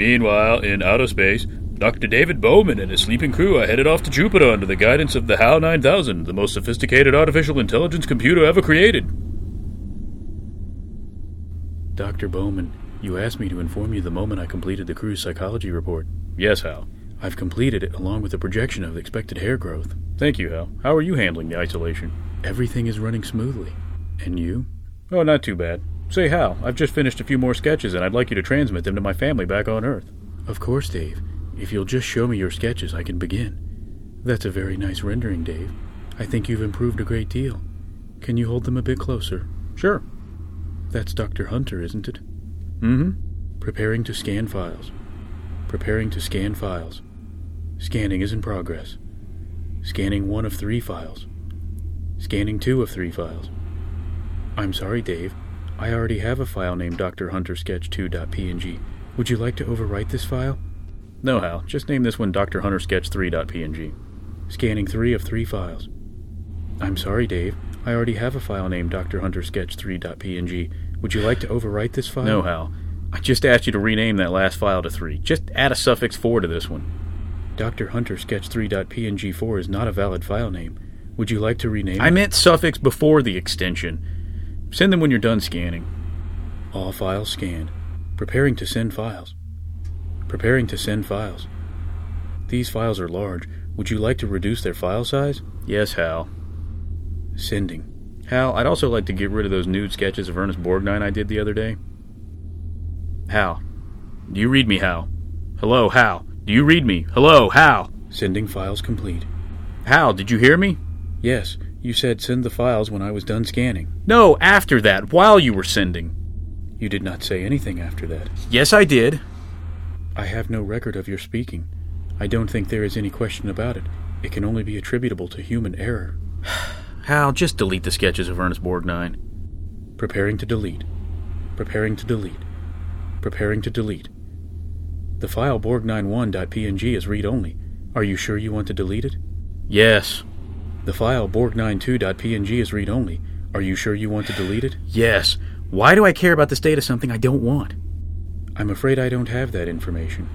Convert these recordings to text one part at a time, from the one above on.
Meanwhile, in outer space, Dr. David Bowman and his sleeping crew are headed off to Jupiter under the guidance of the HAL 9000, the most sophisticated artificial intelligence computer ever created. Dr. Bowman, you asked me to inform you the moment I completed the crew's psychology report. Yes, Hal. I've completed it along with a projection of expected hair growth. Thank you, Hal. How are you handling the isolation? Everything is running smoothly. And you? Oh, not too bad. Say, Hal, I've just finished a few more sketches and I'd like you to transmit them to my family back on Earth. Of course, Dave. If you'll just show me your sketches, I can begin. That's a very nice rendering, Dave. I think you've improved a great deal. Can you hold them a bit closer? Sure. That's Dr. Hunter, isn't it? Mm hmm. Preparing to scan files. Preparing to scan files. Scanning is in progress. Scanning one of three files. Scanning two of three files. I'm sorry, Dave. I already have a file named Dr. Hunter Sketch 2.png. Would you like to overwrite this file? No, Hal. Just name this one Dr. Hunter Sketch 3.png. Scanning three of three files. I'm sorry, Dave. I already have a file named Dr. Hunter Sketch 3.png. Would you like to overwrite this file? No, Hal. I just asked you to rename that last file to 3. Just add a suffix 4 to this one. Dr. Hunter Sketch 3.png4 is not a valid file name. Would you like to rename I it? meant suffix before the extension. Send them when you're done scanning. All files scanned. Preparing to send files. Preparing to send files. These files are large. Would you like to reduce their file size? Yes, Hal. Sending. Hal, I'd also like to get rid of those nude sketches of Ernest Borgnine I did the other day. Hal. Do you read me, Hal? Hello, Hal. Do you read me? Hello, Hal. Sending files complete. Hal, did you hear me? Yes, you said send the files when I was done scanning. No, after that, while you were sending. You did not say anything after that. Yes, I did. I have no record of your speaking. I don't think there is any question about it. It can only be attributable to human error. Hal, just delete the sketches of Ernest Borgnine. Preparing to delete. Preparing to delete. Preparing to delete. The file borg91.png is read only. Are you sure you want to delete it? Yes. The file borg92.png is read only. Are you sure you want to delete it? Yes. Why do I care about the state of something I don't want? I'm afraid I don't have that information.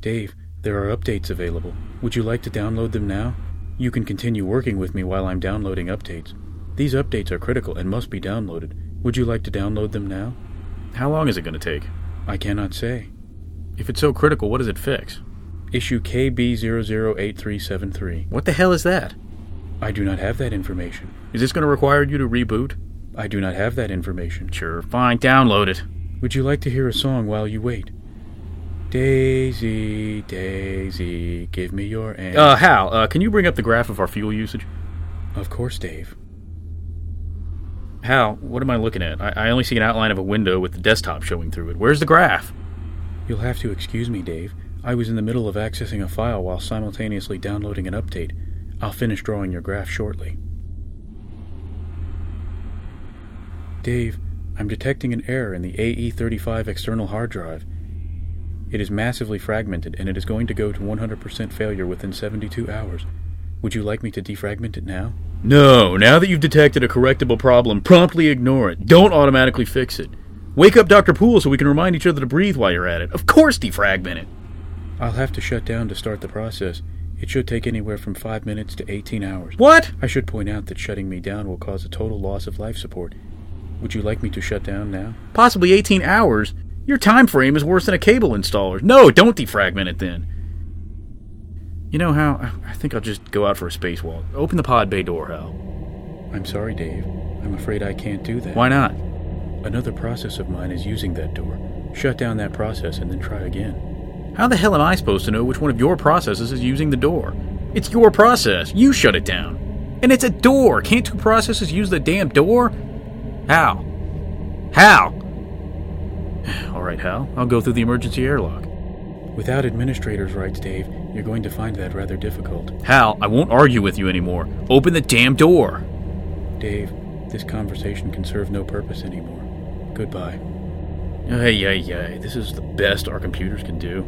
Dave, there are updates available. Would you like to download them now? You can continue working with me while I'm downloading updates. These updates are critical and must be downloaded. Would you like to download them now? How long is it going to take? I cannot say. If it's so critical, what does it fix? Issue KB008373. What the hell is that? I do not have that information. Is this going to require you to reboot? I do not have that information. Sure, fine, download it. Would you like to hear a song while you wait? Daisy, Daisy, give me your answer. Uh, Hal, uh, can you bring up the graph of our fuel usage? Of course, Dave. Hal, what am I looking at? I, I only see an outline of a window with the desktop showing through it. Where's the graph? You'll have to excuse me, Dave. I was in the middle of accessing a file while simultaneously downloading an update. I'll finish drawing your graph shortly. Dave, I'm detecting an error in the AE35 external hard drive. It is massively fragmented and it is going to go to 100% failure within 72 hours. Would you like me to defragment it now? No, now that you've detected a correctable problem, promptly ignore it. Don't automatically fix it. Wake up Dr. Poole so we can remind each other to breathe while you're at it. Of course, defragment it. I'll have to shut down to start the process. It should take anywhere from 5 minutes to 18 hours. What? I should point out that shutting me down will cause a total loss of life support. Would you like me to shut down now? Possibly 18 hours? Your time frame is worse than a cable installer. No, don't defragment it then. You know how? I think I'll just go out for a spacewalk. Open the pod bay door, Hal. I'm sorry, Dave. I'm afraid I can't do that. Why not? Another process of mine is using that door. Shut down that process and then try again. How the hell am I supposed to know which one of your processes is using the door? It's your process. You shut it down. And it's a door. Can't two processes use the damn door? How? How? All right, Hal. I'll go through the emergency airlock. Without administrator's rights, Dave, you're going to find that rather difficult. Hal, I won't argue with you anymore. Open the damn door. Dave, this conversation can serve no purpose anymore. Goodbye. Ay, ay, ay. This is the best our computers can do.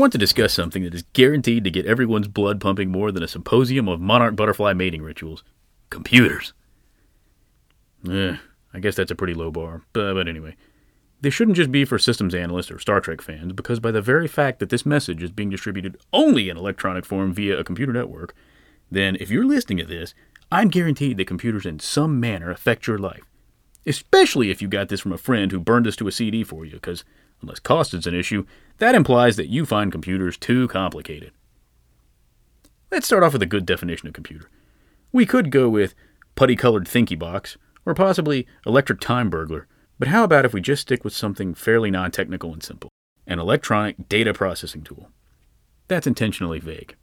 Want to discuss something that is guaranteed to get everyone's blood pumping more than a symposium of monarch butterfly mating rituals computers. Eh, I guess that's a pretty low bar, but, but anyway. They shouldn't just be for systems analysts or Star Trek fans, because by the very fact that this message is being distributed only in electronic form via a computer network, then if you're listening to this, I'm guaranteed that computers in some manner affect your life. Especially if you got this from a friend who burned this to a CD for you, because unless cost is an issue, that implies that you find computers too complicated. Let's start off with a good definition of computer. We could go with putty colored thinky box, or possibly electric time burglar but how about if we just stick with something fairly non technical and simple an electronic data processing tool? That's intentionally vague.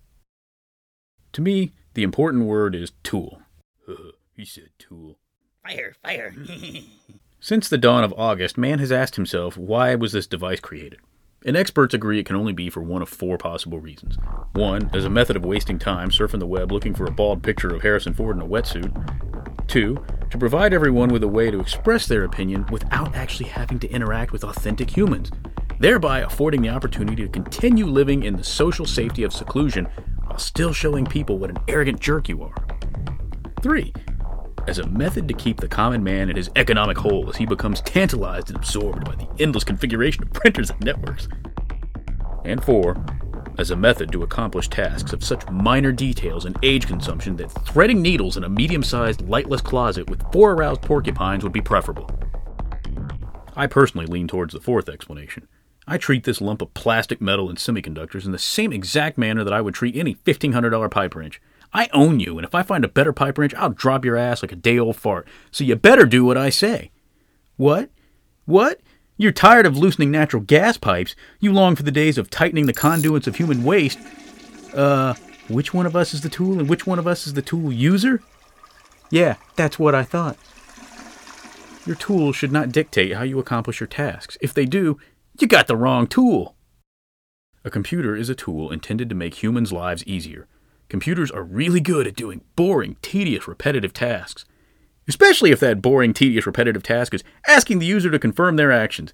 To me, the important word is tool. he said tool. Fire, fire. Since the dawn of August, man has asked himself why was this device created? And experts agree it can only be for one of four possible reasons. One, as a method of wasting time surfing the web looking for a bald picture of Harrison Ford in a wetsuit. Two, to provide everyone with a way to express their opinion without actually having to interact with authentic humans, thereby affording the opportunity to continue living in the social safety of seclusion while still showing people what an arrogant jerk you are. Three, as a method to keep the common man in his economic hole as he becomes tantalized and absorbed by the endless configuration of printers and networks. And four, as a method to accomplish tasks of such minor details and age consumption that threading needles in a medium sized, lightless closet with four aroused porcupines would be preferable. I personally lean towards the fourth explanation. I treat this lump of plastic, metal, and semiconductors in the same exact manner that I would treat any $1,500 pipe wrench. I own you, and if I find a better pipe wrench, I'll drop your ass like a day old fart, so you better do what I say. What? What? You're tired of loosening natural gas pipes. You long for the days of tightening the conduits of human waste. Uh, which one of us is the tool and which one of us is the tool user? Yeah, that's what I thought. Your tools should not dictate how you accomplish your tasks. If they do, you got the wrong tool. A computer is a tool intended to make humans' lives easier. Computers are really good at doing boring, tedious, repetitive tasks especially if that boring, tedious, repetitive task is asking the user to confirm their actions.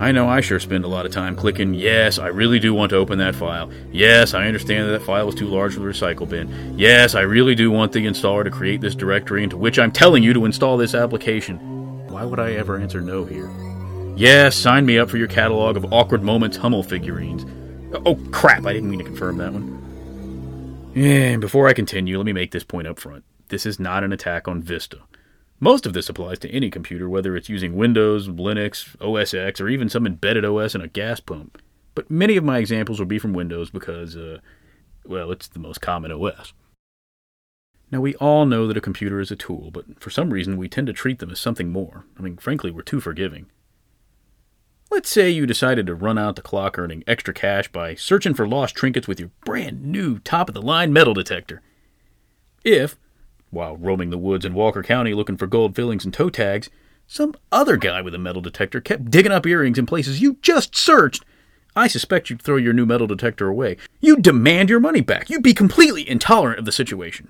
I know I sure spend a lot of time clicking, yes, I really do want to open that file. Yes, I understand that that file is too large for the recycle bin. Yes, I really do want the installer to create this directory into which I'm telling you to install this application. Why would I ever answer no here? Yes, sign me up for your catalog of awkward moments Hummel figurines. Oh, crap, I didn't mean to confirm that one. And before I continue, let me make this point up front. This is not an attack on Vista. Most of this applies to any computer, whether it's using Windows, Linux, OS X, or even some embedded OS in a gas pump. But many of my examples will be from Windows because, uh, well, it's the most common OS. Now, we all know that a computer is a tool, but for some reason we tend to treat them as something more. I mean, frankly, we're too forgiving. Let's say you decided to run out the clock earning extra cash by searching for lost trinkets with your brand new top of the line metal detector. If, while roaming the woods in Walker County looking for gold fillings and toe tags, some other guy with a metal detector kept digging up earrings in places you just searched. I suspect you'd throw your new metal detector away. You'd demand your money back. You'd be completely intolerant of the situation.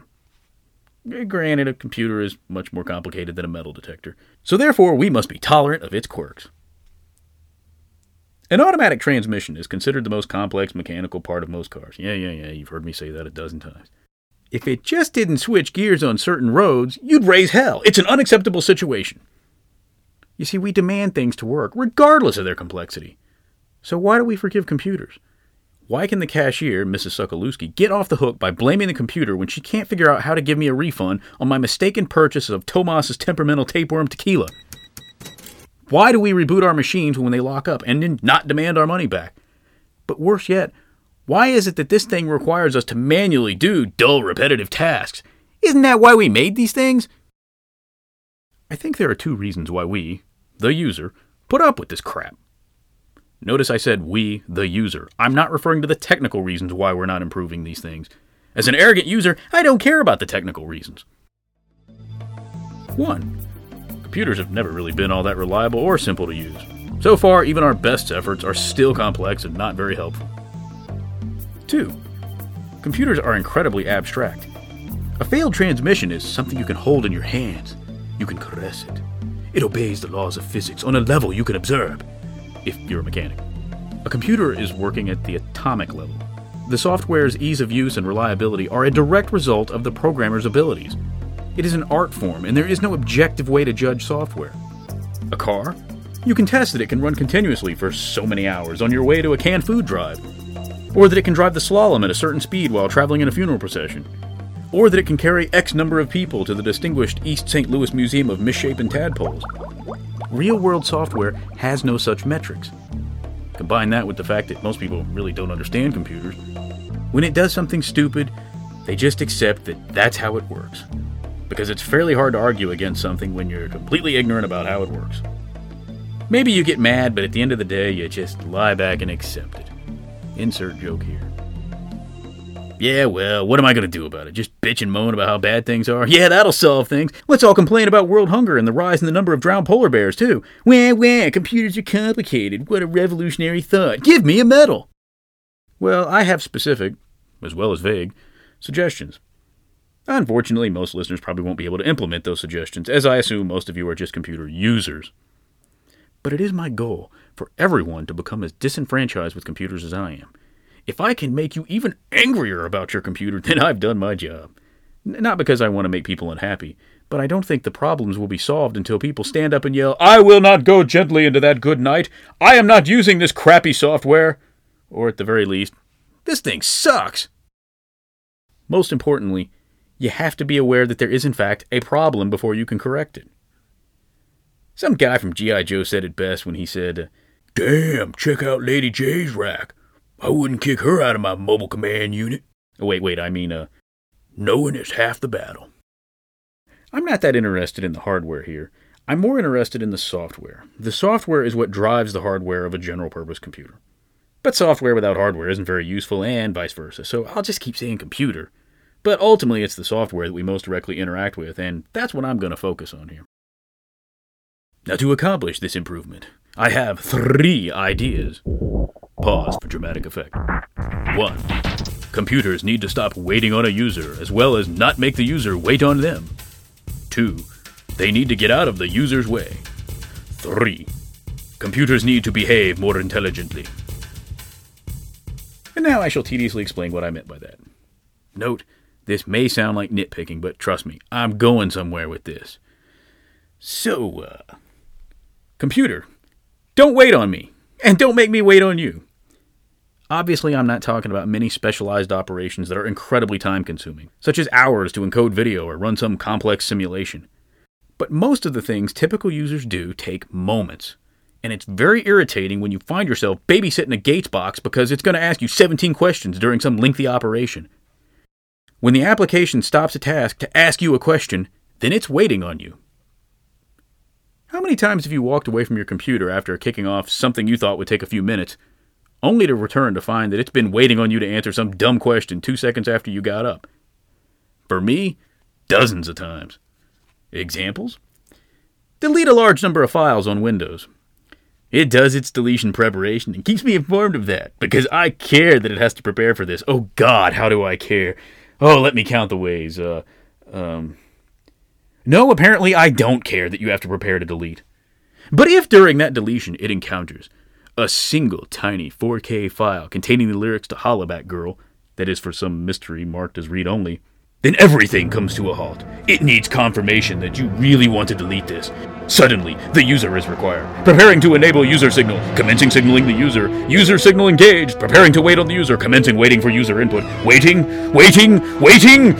Eh, granted, a computer is much more complicated than a metal detector, so therefore we must be tolerant of its quirks. An automatic transmission is considered the most complex mechanical part of most cars. Yeah, yeah, yeah, you've heard me say that a dozen times. If it just didn't switch gears on certain roads, you'd raise hell. It's an unacceptable situation. You see, we demand things to work, regardless of their complexity. So why do we forgive computers? Why can the cashier, Mrs. Sokolowski, get off the hook by blaming the computer when she can't figure out how to give me a refund on my mistaken purchase of Tomas's temperamental tapeworm tequila? Why do we reboot our machines when they lock up and then not demand our money back? But worse yet, why is it that this thing requires us to manually do dull, repetitive tasks? Isn't that why we made these things? I think there are two reasons why we, the user, put up with this crap. Notice I said we, the user. I'm not referring to the technical reasons why we're not improving these things. As an arrogant user, I don't care about the technical reasons. 1. Computers have never really been all that reliable or simple to use. So far, even our best efforts are still complex and not very helpful. 2. Computers are incredibly abstract. A failed transmission is something you can hold in your hands. You can caress it. It obeys the laws of physics on a level you can observe, if you're a mechanic. A computer is working at the atomic level. The software's ease of use and reliability are a direct result of the programmer's abilities. It is an art form, and there is no objective way to judge software. A car? You can test that it can run continuously for so many hours on your way to a canned food drive, or that it can drive the slalom at a certain speed while traveling in a funeral procession, or that it can carry X number of people to the distinguished East St. Louis Museum of Misshapen Tadpoles. Real world software has no such metrics. Combine that with the fact that most people really don't understand computers. When it does something stupid, they just accept that that's how it works. Because it's fairly hard to argue against something when you're completely ignorant about how it works. Maybe you get mad, but at the end of the day, you just lie back and accept it. Insert joke here. Yeah, well, what am I going to do about it? Just bitch and moan about how bad things are? Yeah, that'll solve things. Let's all complain about world hunger and the rise in the number of drowned polar bears, too. Wah, wah, computers are complicated. What a revolutionary thought. Give me a medal. Well, I have specific, as well as vague, suggestions. Unfortunately, most listeners probably won't be able to implement those suggestions, as I assume most of you are just computer users. But it is my goal for everyone to become as disenfranchised with computers as I am. If I can make you even angrier about your computer, then I've done my job. Not because I want to make people unhappy, but I don't think the problems will be solved until people stand up and yell, I will not go gently into that good night. I am not using this crappy software. Or at the very least, this thing sucks. Most importantly, you have to be aware that there is, in fact, a problem before you can correct it. Some guy from G.I. Joe said it best when he said, Damn, check out Lady Jaye's rack. I wouldn't kick her out of my mobile command unit. Wait, wait, I mean, uh, knowing is half the battle. I'm not that interested in the hardware here. I'm more interested in the software. The software is what drives the hardware of a general purpose computer. But software without hardware isn't very useful, and vice versa, so I'll just keep saying computer. But ultimately, it's the software that we most directly interact with, and that's what I'm going to focus on here. Now, to accomplish this improvement, I have three ideas. Pause for dramatic effect. 1. Computers need to stop waiting on a user, as well as not make the user wait on them. 2. They need to get out of the user's way. 3. Computers need to behave more intelligently. And now I shall tediously explain what I meant by that. Note, this may sound like nitpicking, but trust me, I'm going somewhere with this. So, uh, computer, don't wait on me, and don't make me wait on you. Obviously, I'm not talking about many specialized operations that are incredibly time consuming, such as hours to encode video or run some complex simulation. But most of the things typical users do take moments. And it's very irritating when you find yourself babysitting a Gates box because it's going to ask you 17 questions during some lengthy operation. When the application stops a task to ask you a question, then it's waiting on you. How many times have you walked away from your computer after kicking off something you thought would take a few minutes, only to return to find that it's been waiting on you to answer some dumb question two seconds after you got up? For me, dozens of times. Examples? Delete a large number of files on Windows. It does its deletion preparation and keeps me informed of that because I care that it has to prepare for this. Oh God, how do I care? Oh, let me count the ways. Uh, um, no, apparently I don't care that you have to prepare to delete. But if during that deletion it encounters a single tiny 4K file containing the lyrics to Hollaback Girl, that is for some mystery marked as read only, then everything comes to a halt. It needs confirmation that you really want to delete this. Suddenly, the user is required. Preparing to enable user signal. Commencing signaling the user. User signal engaged. Preparing to wait on the user. Commencing waiting for user input. Waiting, waiting, waiting!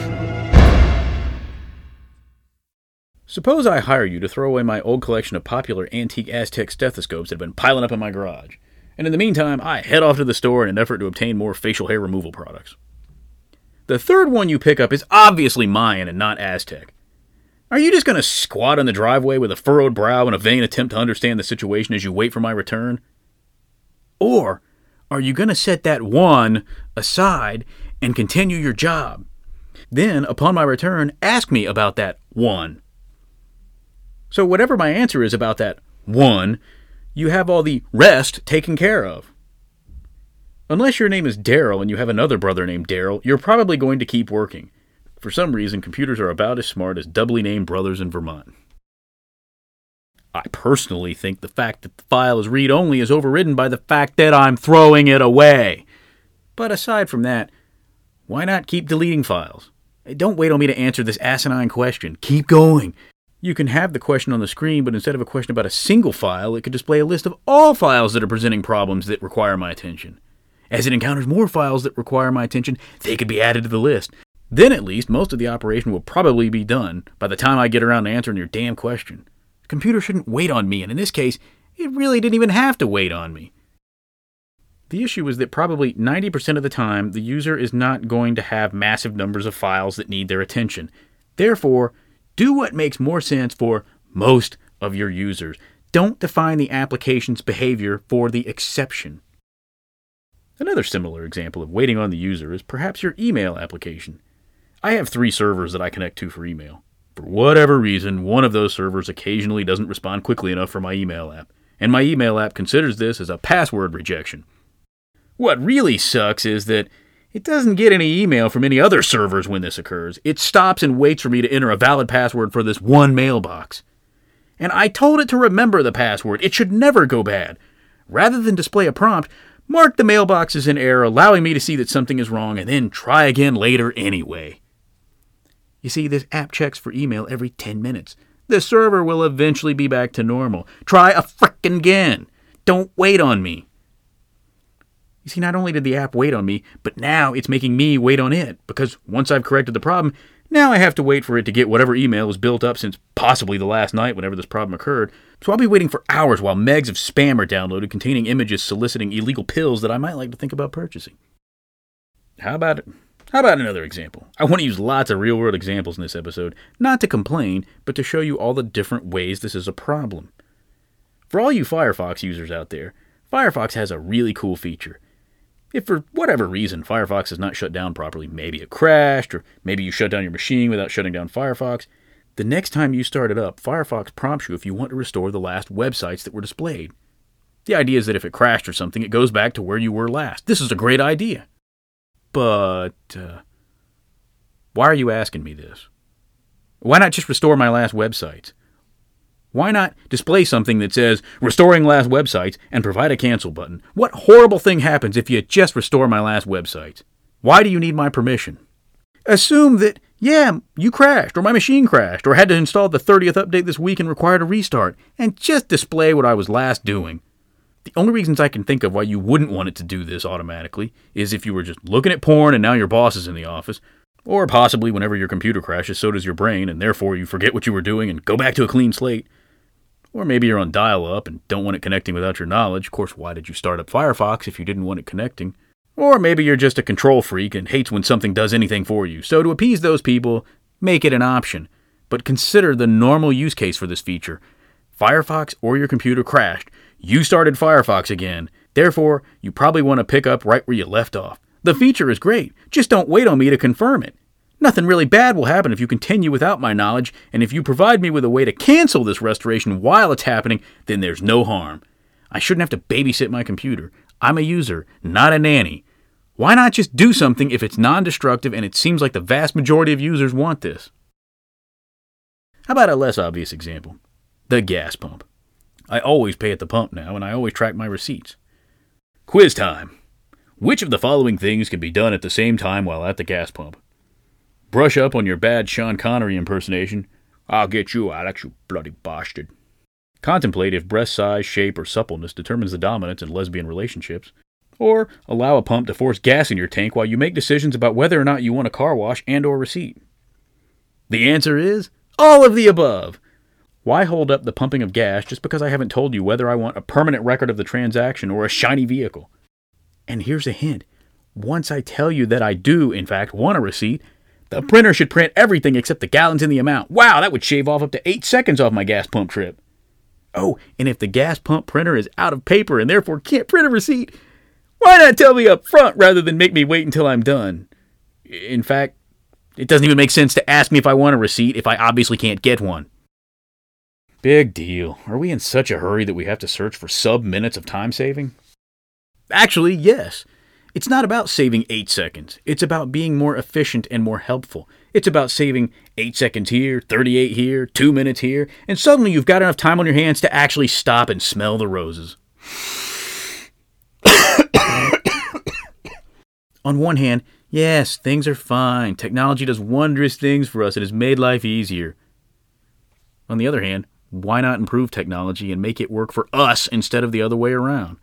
Suppose I hire you to throw away my old collection of popular antique Aztec stethoscopes that have been piling up in my garage. And in the meantime, I head off to the store in an effort to obtain more facial hair removal products. The third one you pick up is obviously Mayan and not Aztec. Are you just going to squat on the driveway with a furrowed brow in a vain attempt to understand the situation as you wait for my return? Or are you going to set that one aside and continue your job? Then, upon my return, ask me about that one. So, whatever my answer is about that one, you have all the rest taken care of. Unless your name is Daryl and you have another brother named Daryl, you're probably going to keep working. For some reason, computers are about as smart as doubly named brothers in Vermont. I personally think the fact that the file is read only is overridden by the fact that I'm throwing it away. But aside from that, why not keep deleting files? Don't wait on me to answer this asinine question. Keep going. You can have the question on the screen, but instead of a question about a single file, it could display a list of all files that are presenting problems that require my attention. As it encounters more files that require my attention, they could be added to the list. Then at least most of the operation will probably be done by the time I get around to answering your damn question. The computer shouldn't wait on me, and in this case, it really didn't even have to wait on me. The issue is that probably 90% of the time, the user is not going to have massive numbers of files that need their attention. Therefore, do what makes more sense for most of your users. Don't define the application's behavior for the exception. Another similar example of waiting on the user is perhaps your email application. I have three servers that I connect to for email. For whatever reason, one of those servers occasionally doesn't respond quickly enough for my email app, and my email app considers this as a password rejection. What really sucks is that it doesn't get any email from any other servers when this occurs. It stops and waits for me to enter a valid password for this one mailbox. And I told it to remember the password. It should never go bad. Rather than display a prompt, mark the mailbox as in error, allowing me to see that something is wrong, and then try again later anyway. You see, this app checks for email every 10 minutes. The server will eventually be back to normal. Try a frickin' again. Don't wait on me. You see, not only did the app wait on me, but now it's making me wait on it, because once I've corrected the problem, now I have to wait for it to get whatever email was built up since possibly the last night whenever this problem occurred. So I'll be waiting for hours while megs of spam are downloaded containing images soliciting illegal pills that I might like to think about purchasing. How about it? How about another example? I want to use lots of real world examples in this episode, not to complain, but to show you all the different ways this is a problem. For all you Firefox users out there, Firefox has a really cool feature. If for whatever reason Firefox is not shut down properly, maybe it crashed, or maybe you shut down your machine without shutting down Firefox, the next time you start it up, Firefox prompts you if you want to restore the last websites that were displayed. The idea is that if it crashed or something, it goes back to where you were last. This is a great idea. But uh, why are you asking me this? Why not just restore my last websites? Why not display something that says restoring last websites and provide a cancel button? What horrible thing happens if you just restore my last websites? Why do you need my permission? Assume that, yeah, you crashed, or my machine crashed, or had to install the 30th update this week and required a restart, and just display what I was last doing. The only reasons I can think of why you wouldn't want it to do this automatically is if you were just looking at porn and now your boss is in the office, or possibly whenever your computer crashes, so does your brain, and therefore you forget what you were doing and go back to a clean slate. Or maybe you're on dial up and don't want it connecting without your knowledge. Of course, why did you start up Firefox if you didn't want it connecting? Or maybe you're just a control freak and hates when something does anything for you. So, to appease those people, make it an option. But consider the normal use case for this feature. Firefox or your computer crashed. You started Firefox again. Therefore, you probably want to pick up right where you left off. The feature is great. Just don't wait on me to confirm it. Nothing really bad will happen if you continue without my knowledge, and if you provide me with a way to cancel this restoration while it's happening, then there's no harm. I shouldn't have to babysit my computer. I'm a user, not a nanny. Why not just do something if it's non destructive and it seems like the vast majority of users want this? How about a less obvious example? The gas pump. I always pay at the pump now, and I always track my receipts. Quiz time. Which of the following things can be done at the same time while at the gas pump? Brush up on your bad Sean Connery impersonation. I'll get you, Alex, you bloody bastard. Contemplate if breast size, shape, or suppleness determines the dominance in lesbian relationships. Or allow a pump to force gas in your tank while you make decisions about whether or not you want a car wash and or receipt. The answer is all of the above. Why hold up the pumping of gas just because I haven't told you whether I want a permanent record of the transaction or a shiny vehicle? And here's a hint. Once I tell you that I do, in fact, want a receipt, the printer should print everything except the gallons and the amount. Wow, that would shave off up to eight seconds off my gas pump trip. Oh, and if the gas pump printer is out of paper and therefore can't print a receipt, why not tell me up front rather than make me wait until I'm done? In fact, it doesn't even make sense to ask me if I want a receipt if I obviously can't get one. Big deal. Are we in such a hurry that we have to search for sub minutes of time saving? Actually, yes. It's not about saving 8 seconds. It's about being more efficient and more helpful. It's about saving 8 seconds here, 38 here, 2 minutes here, and suddenly you've got enough time on your hands to actually stop and smell the roses. on one hand, yes, things are fine. Technology does wondrous things for us. It has made life easier. On the other hand, why not improve technology and make it work for us instead of the other way around?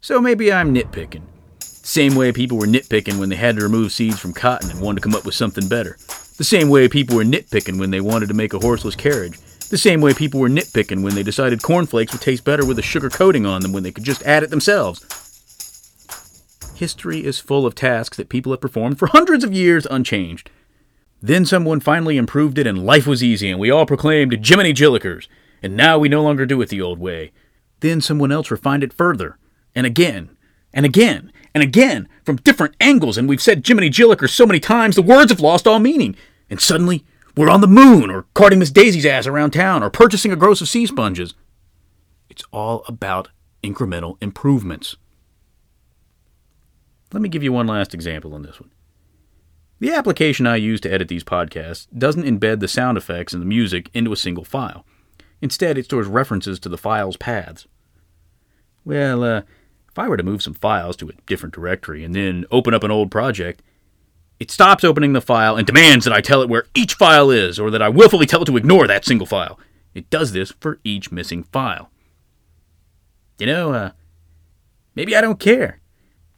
So maybe I'm nitpicking. Same way people were nitpicking when they had to remove seeds from cotton and wanted to come up with something better. The same way people were nitpicking when they wanted to make a horseless carriage. The same way people were nitpicking when they decided cornflakes would taste better with a sugar coating on them when they could just add it themselves. History is full of tasks that people have performed for hundreds of years unchanged. Then someone finally improved it and life was easy and we all proclaimed Jiminy Jillikers, and now we no longer do it the old way. Then someone else refined it further, and again, and again, and again, from different angles, and we've said Jiminy Jillikers so many times the words have lost all meaning. And suddenly, we're on the moon, or carting Miss Daisy's ass around town, or purchasing a gross of sea sponges. It's all about incremental improvements. Let me give you one last example on this one. The application I use to edit these podcasts doesn't embed the sound effects and the music into a single file. Instead, it stores references to the file's paths. Well, uh, if I were to move some files to a different directory and then open up an old project, it stops opening the file and demands that I tell it where each file is or that I willfully tell it to ignore that single file. It does this for each missing file. You know, uh, maybe I don't care.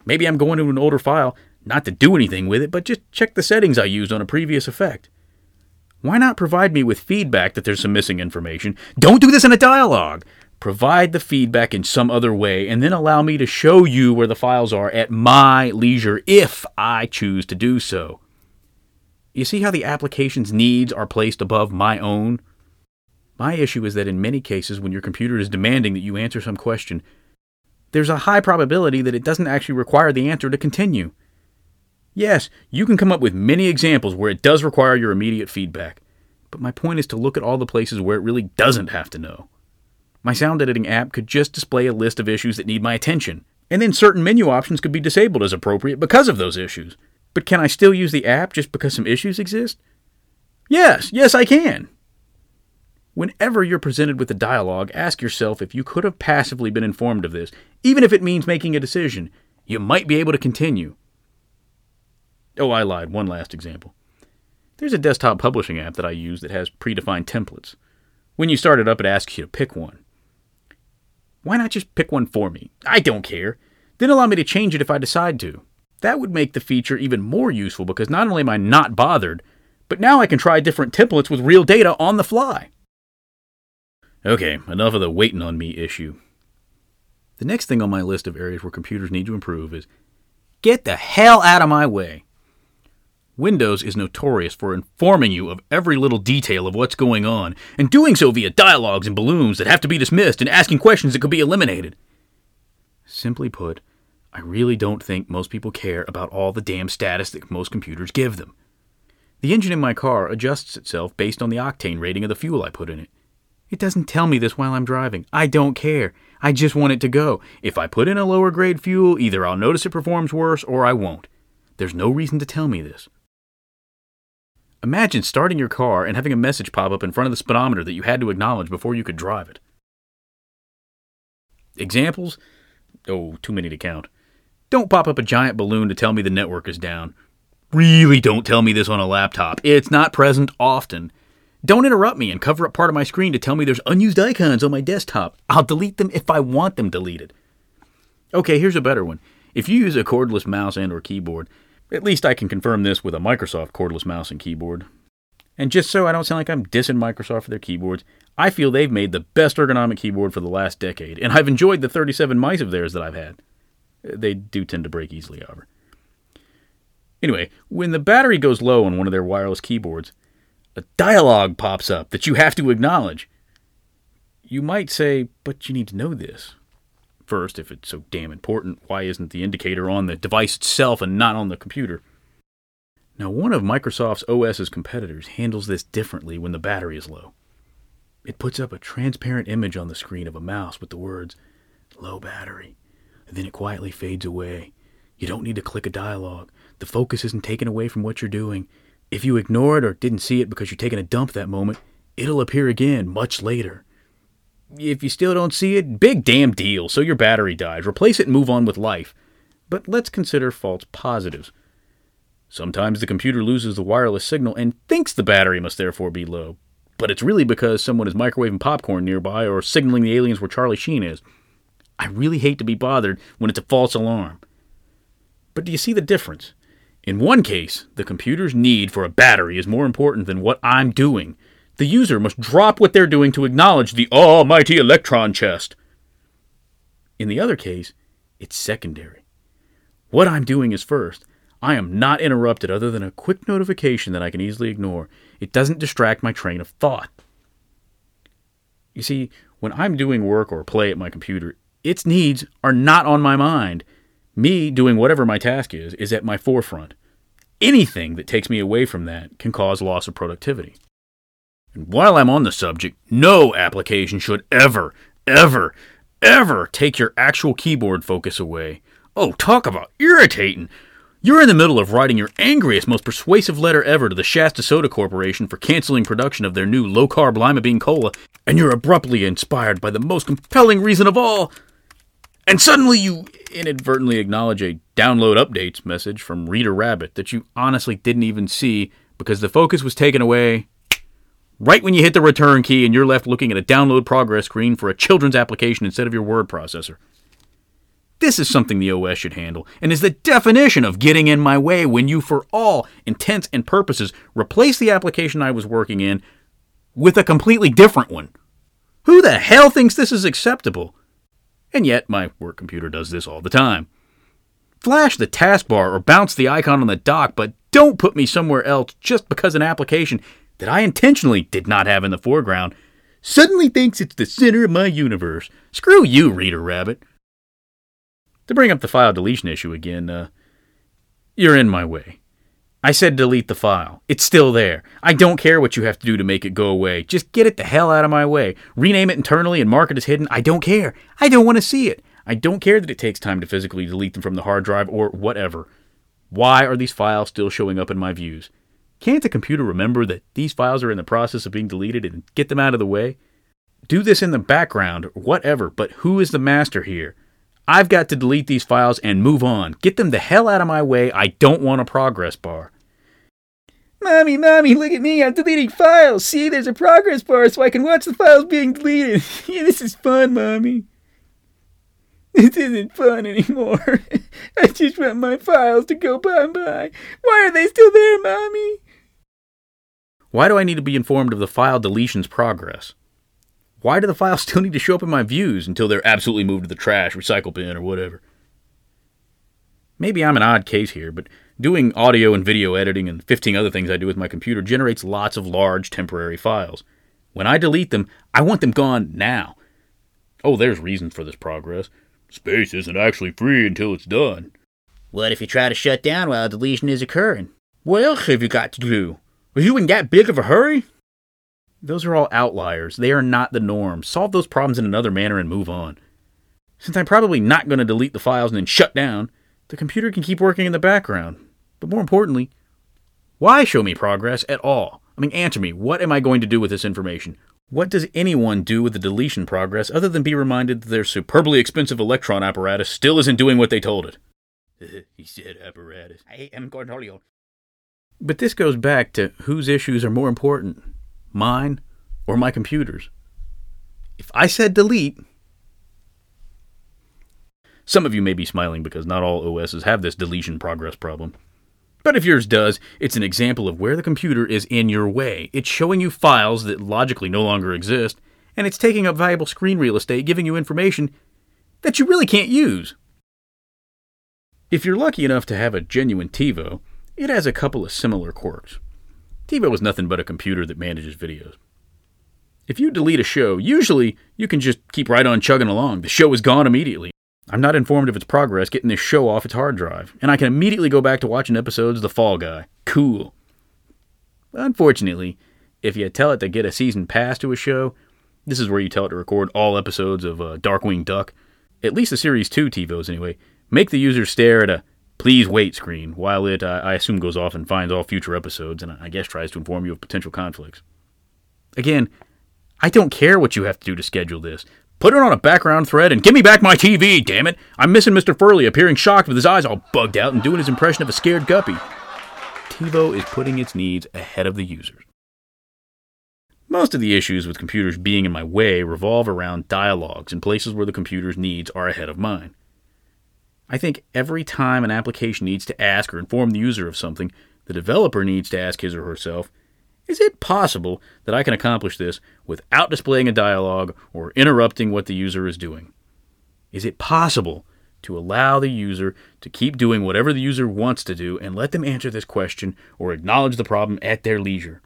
Maybe I'm going to an older file not to do anything with it, but just check the settings I used on a previous effect. Why not provide me with feedback that there's some missing information? Don't do this in a dialogue. Provide the feedback in some other way, and then allow me to show you where the files are at my leisure if I choose to do so. You see how the application's needs are placed above my own? My issue is that in many cases, when your computer is demanding that you answer some question, there's a high probability that it doesn't actually require the answer to continue. Yes, you can come up with many examples where it does require your immediate feedback, but my point is to look at all the places where it really doesn't have to know. My sound editing app could just display a list of issues that need my attention, and then certain menu options could be disabled as appropriate because of those issues. But can I still use the app just because some issues exist? Yes, yes, I can. Whenever you're presented with a dialogue, ask yourself if you could have passively been informed of this, even if it means making a decision. You might be able to continue. Oh, I lied. One last example. There's a desktop publishing app that I use that has predefined templates. When you start it up, it asks you to pick one. Why not just pick one for me? I don't care. Then allow me to change it if I decide to. That would make the feature even more useful because not only am I not bothered, but now I can try different templates with real data on the fly. Okay, enough of the waiting on me issue. The next thing on my list of areas where computers need to improve is get the hell out of my way. Windows is notorious for informing you of every little detail of what's going on, and doing so via dialogues and balloons that have to be dismissed and asking questions that could be eliminated. Simply put, I really don't think most people care about all the damn status that most computers give them. The engine in my car adjusts itself based on the octane rating of the fuel I put in it. It doesn't tell me this while I'm driving. I don't care. I just want it to go. If I put in a lower grade fuel, either I'll notice it performs worse or I won't. There's no reason to tell me this. Imagine starting your car and having a message pop up in front of the speedometer that you had to acknowledge before you could drive it. Examples? Oh, too many to count. Don't pop up a giant balloon to tell me the network is down. Really don't tell me this on a laptop. It's not present often. Don't interrupt me and cover up part of my screen to tell me there's unused icons on my desktop. I'll delete them if I want them deleted. Okay, here's a better one. If you use a cordless mouse and or keyboard, at least I can confirm this with a Microsoft cordless mouse and keyboard. And just so I don't sound like I'm dissing Microsoft for their keyboards, I feel they've made the best ergonomic keyboard for the last decade, and I've enjoyed the 37 mice of theirs that I've had. Uh, they do tend to break easily, however. Anyway, when the battery goes low on one of their wireless keyboards, a dialogue pops up that you have to acknowledge. You might say, but you need to know this. First, if it's so damn important, why isn't the indicator on the device itself and not on the computer? Now, one of Microsoft's OS's competitors handles this differently when the battery is low. It puts up a transparent image on the screen of a mouse with the words, low battery, and then it quietly fades away. You don't need to click a dialogue. The focus isn't taken away from what you're doing. If you ignore it or didn't see it because you're taking a dump that moment, it'll appear again much later. If you still don't see it, big damn deal. So your battery died. Replace it and move on with life. But let's consider false positives. Sometimes the computer loses the wireless signal and thinks the battery must therefore be low. But it's really because someone is microwaving popcorn nearby or signaling the aliens where Charlie Sheen is. I really hate to be bothered when it's a false alarm. But do you see the difference? In one case, the computer's need for a battery is more important than what I'm doing. The user must drop what they're doing to acknowledge the almighty electron chest. In the other case, it's secondary. What I'm doing is first. I am not interrupted other than a quick notification that I can easily ignore. It doesn't distract my train of thought. You see, when I'm doing work or play at my computer, its needs are not on my mind. Me doing whatever my task is is at my forefront. Anything that takes me away from that can cause loss of productivity. And while I'm on the subject, no application should ever, ever, ever take your actual keyboard focus away. Oh, talk about irritating! You're in the middle of writing your angriest, most persuasive letter ever to the Shasta Soda Corporation for canceling production of their new low carb lima bean cola, and you're abruptly inspired by the most compelling reason of all. And suddenly you inadvertently acknowledge a download updates message from Reader Rabbit that you honestly didn't even see because the focus was taken away right when you hit the return key and you're left looking at a download progress screen for a children's application instead of your word processor. This is something the OS should handle, and is the definition of getting in my way when you, for all intents and purposes, replace the application I was working in with a completely different one. Who the hell thinks this is acceptable? And yet, my work computer does this all the time. Flash the taskbar or bounce the icon on the dock, but don't put me somewhere else just because an application that I intentionally did not have in the foreground suddenly thinks it's the center of my universe. Screw you, Reader Rabbit. To bring up the file deletion issue again, uh, you're in my way. I said delete the file. It's still there. I don't care what you have to do to make it go away. Just get it the hell out of my way. Rename it internally and mark it as hidden. I don't care. I don't want to see it. I don't care that it takes time to physically delete them from the hard drive or whatever. Why are these files still showing up in my views? Can't the computer remember that these files are in the process of being deleted and get them out of the way? Do this in the background whatever, but who is the master here? I've got to delete these files and move on. Get them the hell out of my way. I don't want a progress bar. Mommy, mommy, look at me. I'm deleting files. See, there's a progress bar so I can watch the files being deleted. yeah, this is fun, mommy. This isn't fun anymore. I just want my files to go bye bye. Why are they still there, mommy? Why do I need to be informed of the file deletion's progress? Why do the files still need to show up in my views until they're absolutely moved to the trash, recycle bin, or whatever? Maybe I'm an odd case here, but doing audio and video editing and 15 other things I do with my computer generates lots of large temporary files. When I delete them, I want them gone now. Oh, there's reason for this progress. Space isn't actually free until it's done. What if you try to shut down while deletion is occurring? What else have you got to do? Are you in that big of a hurry? Those are all outliers. They are not the norm. Solve those problems in another manner and move on. Since I'm probably not going to delete the files and then shut down, the computer can keep working in the background. But more importantly, why show me progress at all? I mean, answer me. What am I going to do with this information? What does anyone do with the deletion progress other than be reminded that their superbly expensive electron apparatus still isn't doing what they told it? he said apparatus. I am Cornholio. But this goes back to whose issues are more important mine, or my computer's. If I said delete, some of you may be smiling because not all OSs have this deletion progress problem. But if yours does, it's an example of where the computer is in your way. It's showing you files that logically no longer exist, and it's taking up valuable screen real estate, giving you information that you really can't use. If you're lucky enough to have a genuine TiVo, it has a couple of similar quirks. TiVo is nothing but a computer that manages videos. If you delete a show, usually you can just keep right on chugging along. The show is gone immediately. I'm not informed of its progress getting this show off its hard drive, and I can immediately go back to watching episodes of The Fall Guy. Cool. Unfortunately, if you tell it to get a season pass to a show, this is where you tell it to record all episodes of uh, Darkwing Duck, at least the Series 2 TiVos anyway, make the user stare at a please wait screen while it, uh, I assume, goes off and finds all future episodes and I guess tries to inform you of potential conflicts. Again, I don't care what you have to do to schedule this. Put it on a background thread and give me back my TV, damn it! I'm missing Mr. Furley appearing shocked with his eyes all bugged out and doing his impression of a scared guppy. TiVo is putting its needs ahead of the users. Most of the issues with computers being in my way revolve around dialogues in places where the computer's needs are ahead of mine. I think every time an application needs to ask or inform the user of something, the developer needs to ask his or herself, is it possible that I can accomplish this without displaying a dialogue or interrupting what the user is doing? Is it possible to allow the user to keep doing whatever the user wants to do and let them answer this question or acknowledge the problem at their leisure?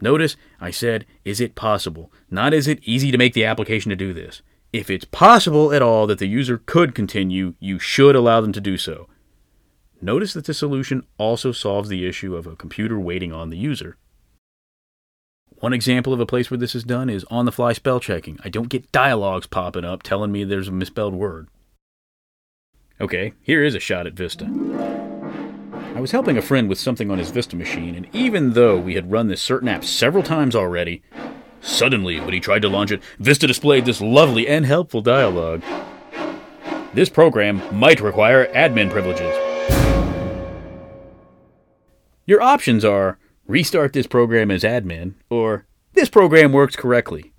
Notice I said, is it possible? Not is it easy to make the application to do this. If it's possible at all that the user could continue, you should allow them to do so. Notice that the solution also solves the issue of a computer waiting on the user. One example of a place where this is done is on the fly spell checking. I don't get dialogues popping up telling me there's a misspelled word. Okay, here is a shot at Vista. I was helping a friend with something on his Vista machine, and even though we had run this certain app several times already, suddenly, when he tried to launch it, Vista displayed this lovely and helpful dialogue. This program might require admin privileges. Your options are restart this program as admin, or this program works correctly.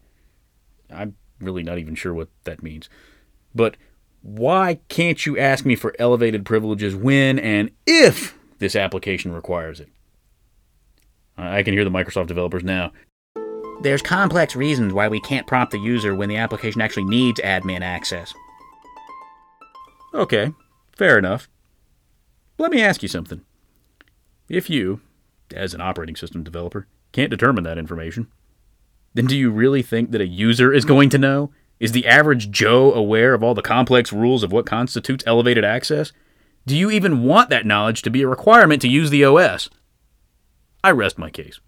I'm really not even sure what that means. But why can't you ask me for elevated privileges when and if this application requires it. I can hear the Microsoft developers now. There's complex reasons why we can't prompt the user when the application actually needs admin access. Okay, fair enough. Let me ask you something. If you, as an operating system developer, can't determine that information, then do you really think that a user is going to know? Is the average Joe aware of all the complex rules of what constitutes elevated access? Do you even want that knowledge to be a requirement to use the OS? I rest my case.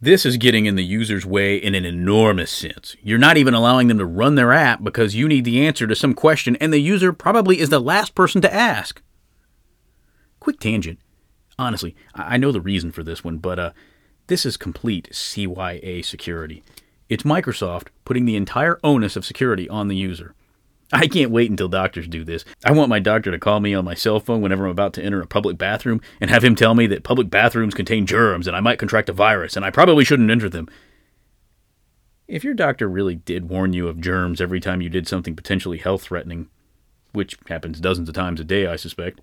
This is getting in the user's way in an enormous sense. You're not even allowing them to run their app because you need the answer to some question, and the user probably is the last person to ask. Quick tangent. Honestly, I know the reason for this one, but uh, this is complete CYA security. It's Microsoft putting the entire onus of security on the user. I can't wait until doctors do this. I want my doctor to call me on my cell phone whenever I'm about to enter a public bathroom and have him tell me that public bathrooms contain germs and I might contract a virus and I probably shouldn't enter them. If your doctor really did warn you of germs every time you did something potentially health threatening, which happens dozens of times a day, I suspect,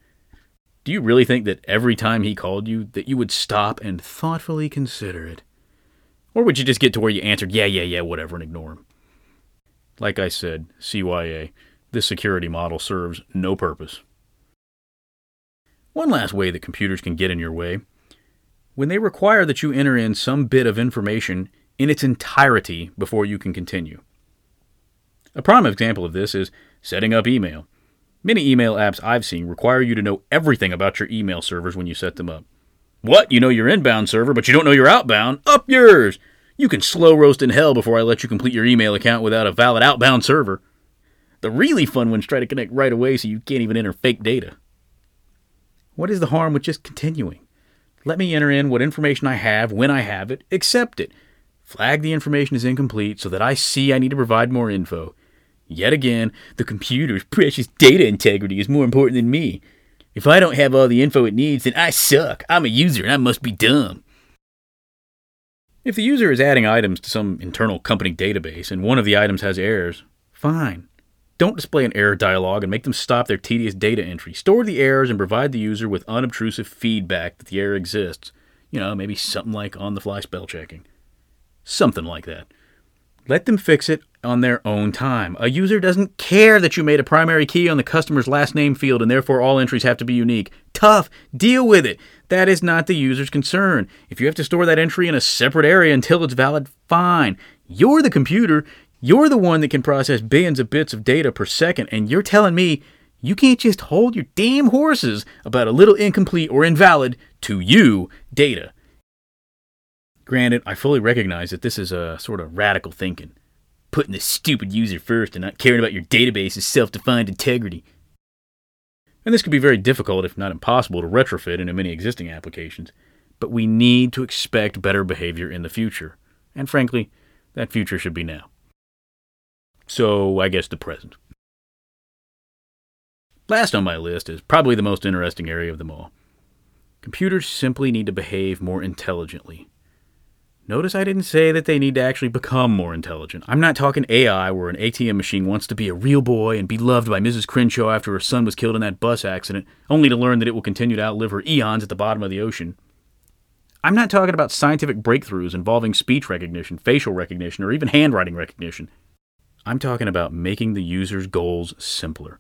do you really think that every time he called you that you would stop and thoughtfully consider it? Or would you just get to where you answered, yeah, yeah, yeah, whatever, and ignore him? Like I said, CYA, this security model serves no purpose. One last way that computers can get in your way when they require that you enter in some bit of information in its entirety before you can continue. A prime example of this is setting up email. Many email apps I've seen require you to know everything about your email servers when you set them up. What? You know your inbound server, but you don't know your outbound? Up yours! You can slow roast in hell before I let you complete your email account without a valid outbound server. The really fun ones try to connect right away so you can't even enter fake data. What is the harm with just continuing? Let me enter in what information I have when I have it, accept it, flag the information as incomplete so that I see I need to provide more info. Yet again, the computer's precious data integrity is more important than me. If I don't have all the info it needs, then I suck. I'm a user and I must be dumb. If the user is adding items to some internal company database and one of the items has errors, fine. Don't display an error dialog and make them stop their tedious data entry. Store the errors and provide the user with unobtrusive feedback that the error exists. You know, maybe something like on the fly spell checking. Something like that. Let them fix it on their own time. A user doesn't care that you made a primary key on the customer's last name field and therefore all entries have to be unique. Tough. Deal with it. That is not the user's concern. If you have to store that entry in a separate area until it's valid, fine. You're the computer. You're the one that can process billions of bits of data per second, and you're telling me you can't just hold your damn horses about a little incomplete or invalid to you data. Granted, I fully recognize that this is a sort of radical thinking. Putting the stupid user first and not caring about your database's self defined integrity. And this could be very difficult, if not impossible, to retrofit into many existing applications. But we need to expect better behavior in the future. And frankly, that future should be now. So, I guess the present. Last on my list is probably the most interesting area of them all. Computers simply need to behave more intelligently. Notice I didn't say that they need to actually become more intelligent. I'm not talking AI where an ATM machine wants to be a real boy and be loved by Mrs. Crenshaw after her son was killed in that bus accident, only to learn that it will continue to outlive her eons at the bottom of the ocean. I'm not talking about scientific breakthroughs involving speech recognition, facial recognition, or even handwriting recognition. I'm talking about making the user's goals simpler.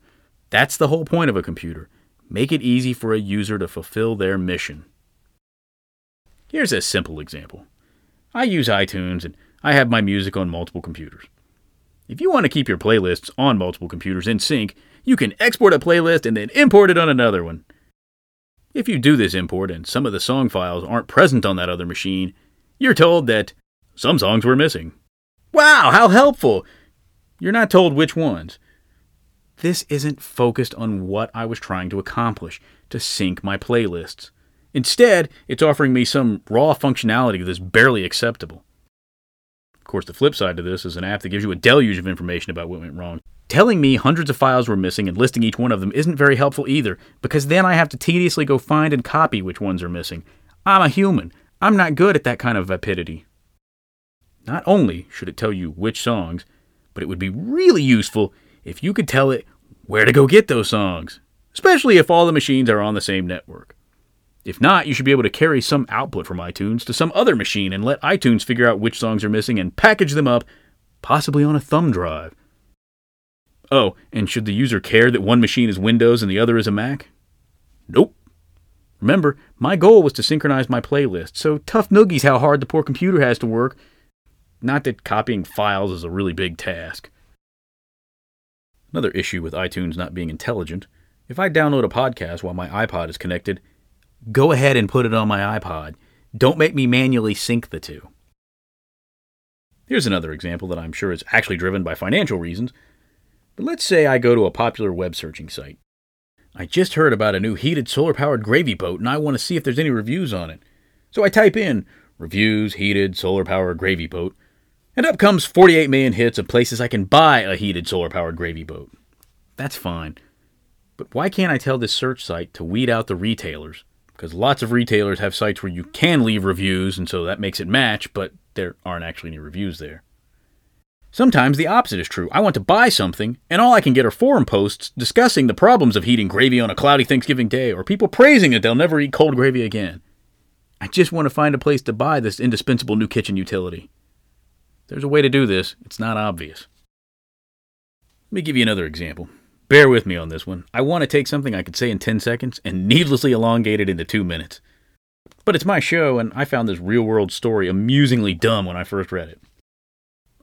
That's the whole point of a computer. Make it easy for a user to fulfill their mission. Here's a simple example. I use iTunes and I have my music on multiple computers. If you want to keep your playlists on multiple computers in sync, you can export a playlist and then import it on another one. If you do this import and some of the song files aren't present on that other machine, you're told that some songs were missing. Wow, how helpful! You're not told which ones. This isn't focused on what I was trying to accomplish to sync my playlists. Instead, it's offering me some raw functionality that's barely acceptable. Of course, the flip side to this is an app that gives you a deluge of information about what went wrong. Telling me hundreds of files were missing and listing each one of them isn't very helpful either, because then I have to tediously go find and copy which ones are missing. I'm a human. I'm not good at that kind of vapidity. Not only should it tell you which songs, but it would be really useful if you could tell it where to go get those songs, especially if all the machines are on the same network. If not, you should be able to carry some output from iTunes to some other machine and let iTunes figure out which songs are missing and package them up, possibly on a thumb drive. Oh, and should the user care that one machine is Windows and the other is a Mac? Nope. Remember, my goal was to synchronize my playlist, so tough noogies how hard the poor computer has to work. Not that copying files is a really big task. Another issue with iTunes not being intelligent if I download a podcast while my iPod is connected, Go ahead and put it on my iPod. Don't make me manually sync the two. Here's another example that I'm sure is actually driven by financial reasons. But let's say I go to a popular web searching site. I just heard about a new heated solar powered gravy boat and I want to see if there's any reviews on it. So I type in reviews, heated solar powered gravy boat, and up comes 48 million hits of places I can buy a heated solar powered gravy boat. That's fine. But why can't I tell this search site to weed out the retailers because lots of retailers have sites where you can leave reviews, and so that makes it match, but there aren't actually any reviews there. Sometimes the opposite is true. I want to buy something, and all I can get are forum posts discussing the problems of heating gravy on a cloudy Thanksgiving day, or people praising that they'll never eat cold gravy again. I just want to find a place to buy this indispensable new kitchen utility. There's a way to do this, it's not obvious. Let me give you another example. Bear with me on this one. I want to take something I could say in 10 seconds and needlessly elongate it into two minutes. But it's my show, and I found this real world story amusingly dumb when I first read it.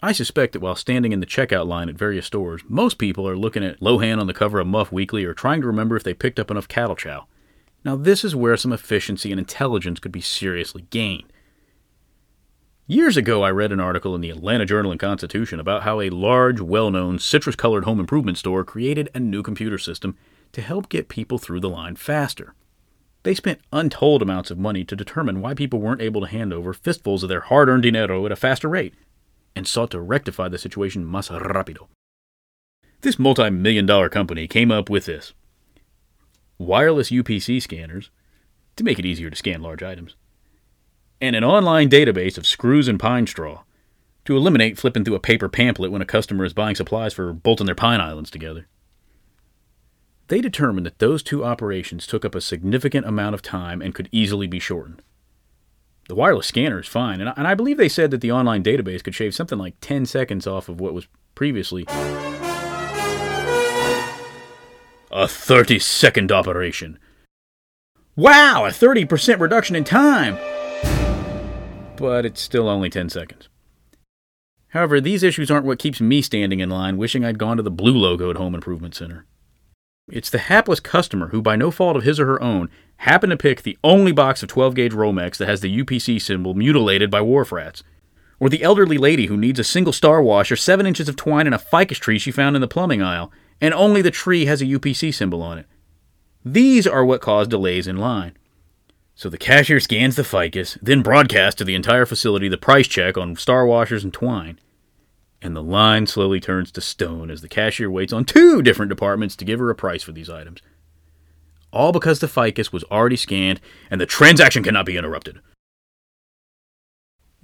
I suspect that while standing in the checkout line at various stores, most people are looking at Lohan on the cover of Muff Weekly or trying to remember if they picked up enough cattle chow. Now, this is where some efficiency and intelligence could be seriously gained. Years ago, I read an article in the Atlanta Journal and Constitution about how a large, well known, citrus colored home improvement store created a new computer system to help get people through the line faster. They spent untold amounts of money to determine why people weren't able to hand over fistfuls of their hard earned dinero at a faster rate, and sought to rectify the situation más rápido. This multi million dollar company came up with this wireless UPC scanners to make it easier to scan large items and an online database of screws and pine straw to eliminate flipping through a paper pamphlet when a customer is buying supplies for bolting their pine islands together. They determined that those two operations took up a significant amount of time and could easily be shortened. The wireless scanner is fine, and I, and I believe they said that the online database could shave something like 10 seconds off of what was previously a 30 second operation. Wow, a 30% reduction in time! But it's still only 10 seconds. However, these issues aren't what keeps me standing in line wishing I'd gone to the blue logo at Home Improvement Center. It's the hapless customer who, by no fault of his or her own, happened to pick the only box of 12 gauge Romex that has the UPC symbol mutilated by wharf rats. Or the elderly lady who needs a single star washer, 7 inches of twine, and a ficus tree she found in the plumbing aisle, and only the tree has a UPC symbol on it. These are what cause delays in line. So the cashier scans the ficus, then broadcasts to the entire facility the price check on star washers and twine. And the line slowly turns to stone as the cashier waits on two different departments to give her a price for these items. All because the ficus was already scanned and the transaction cannot be interrupted.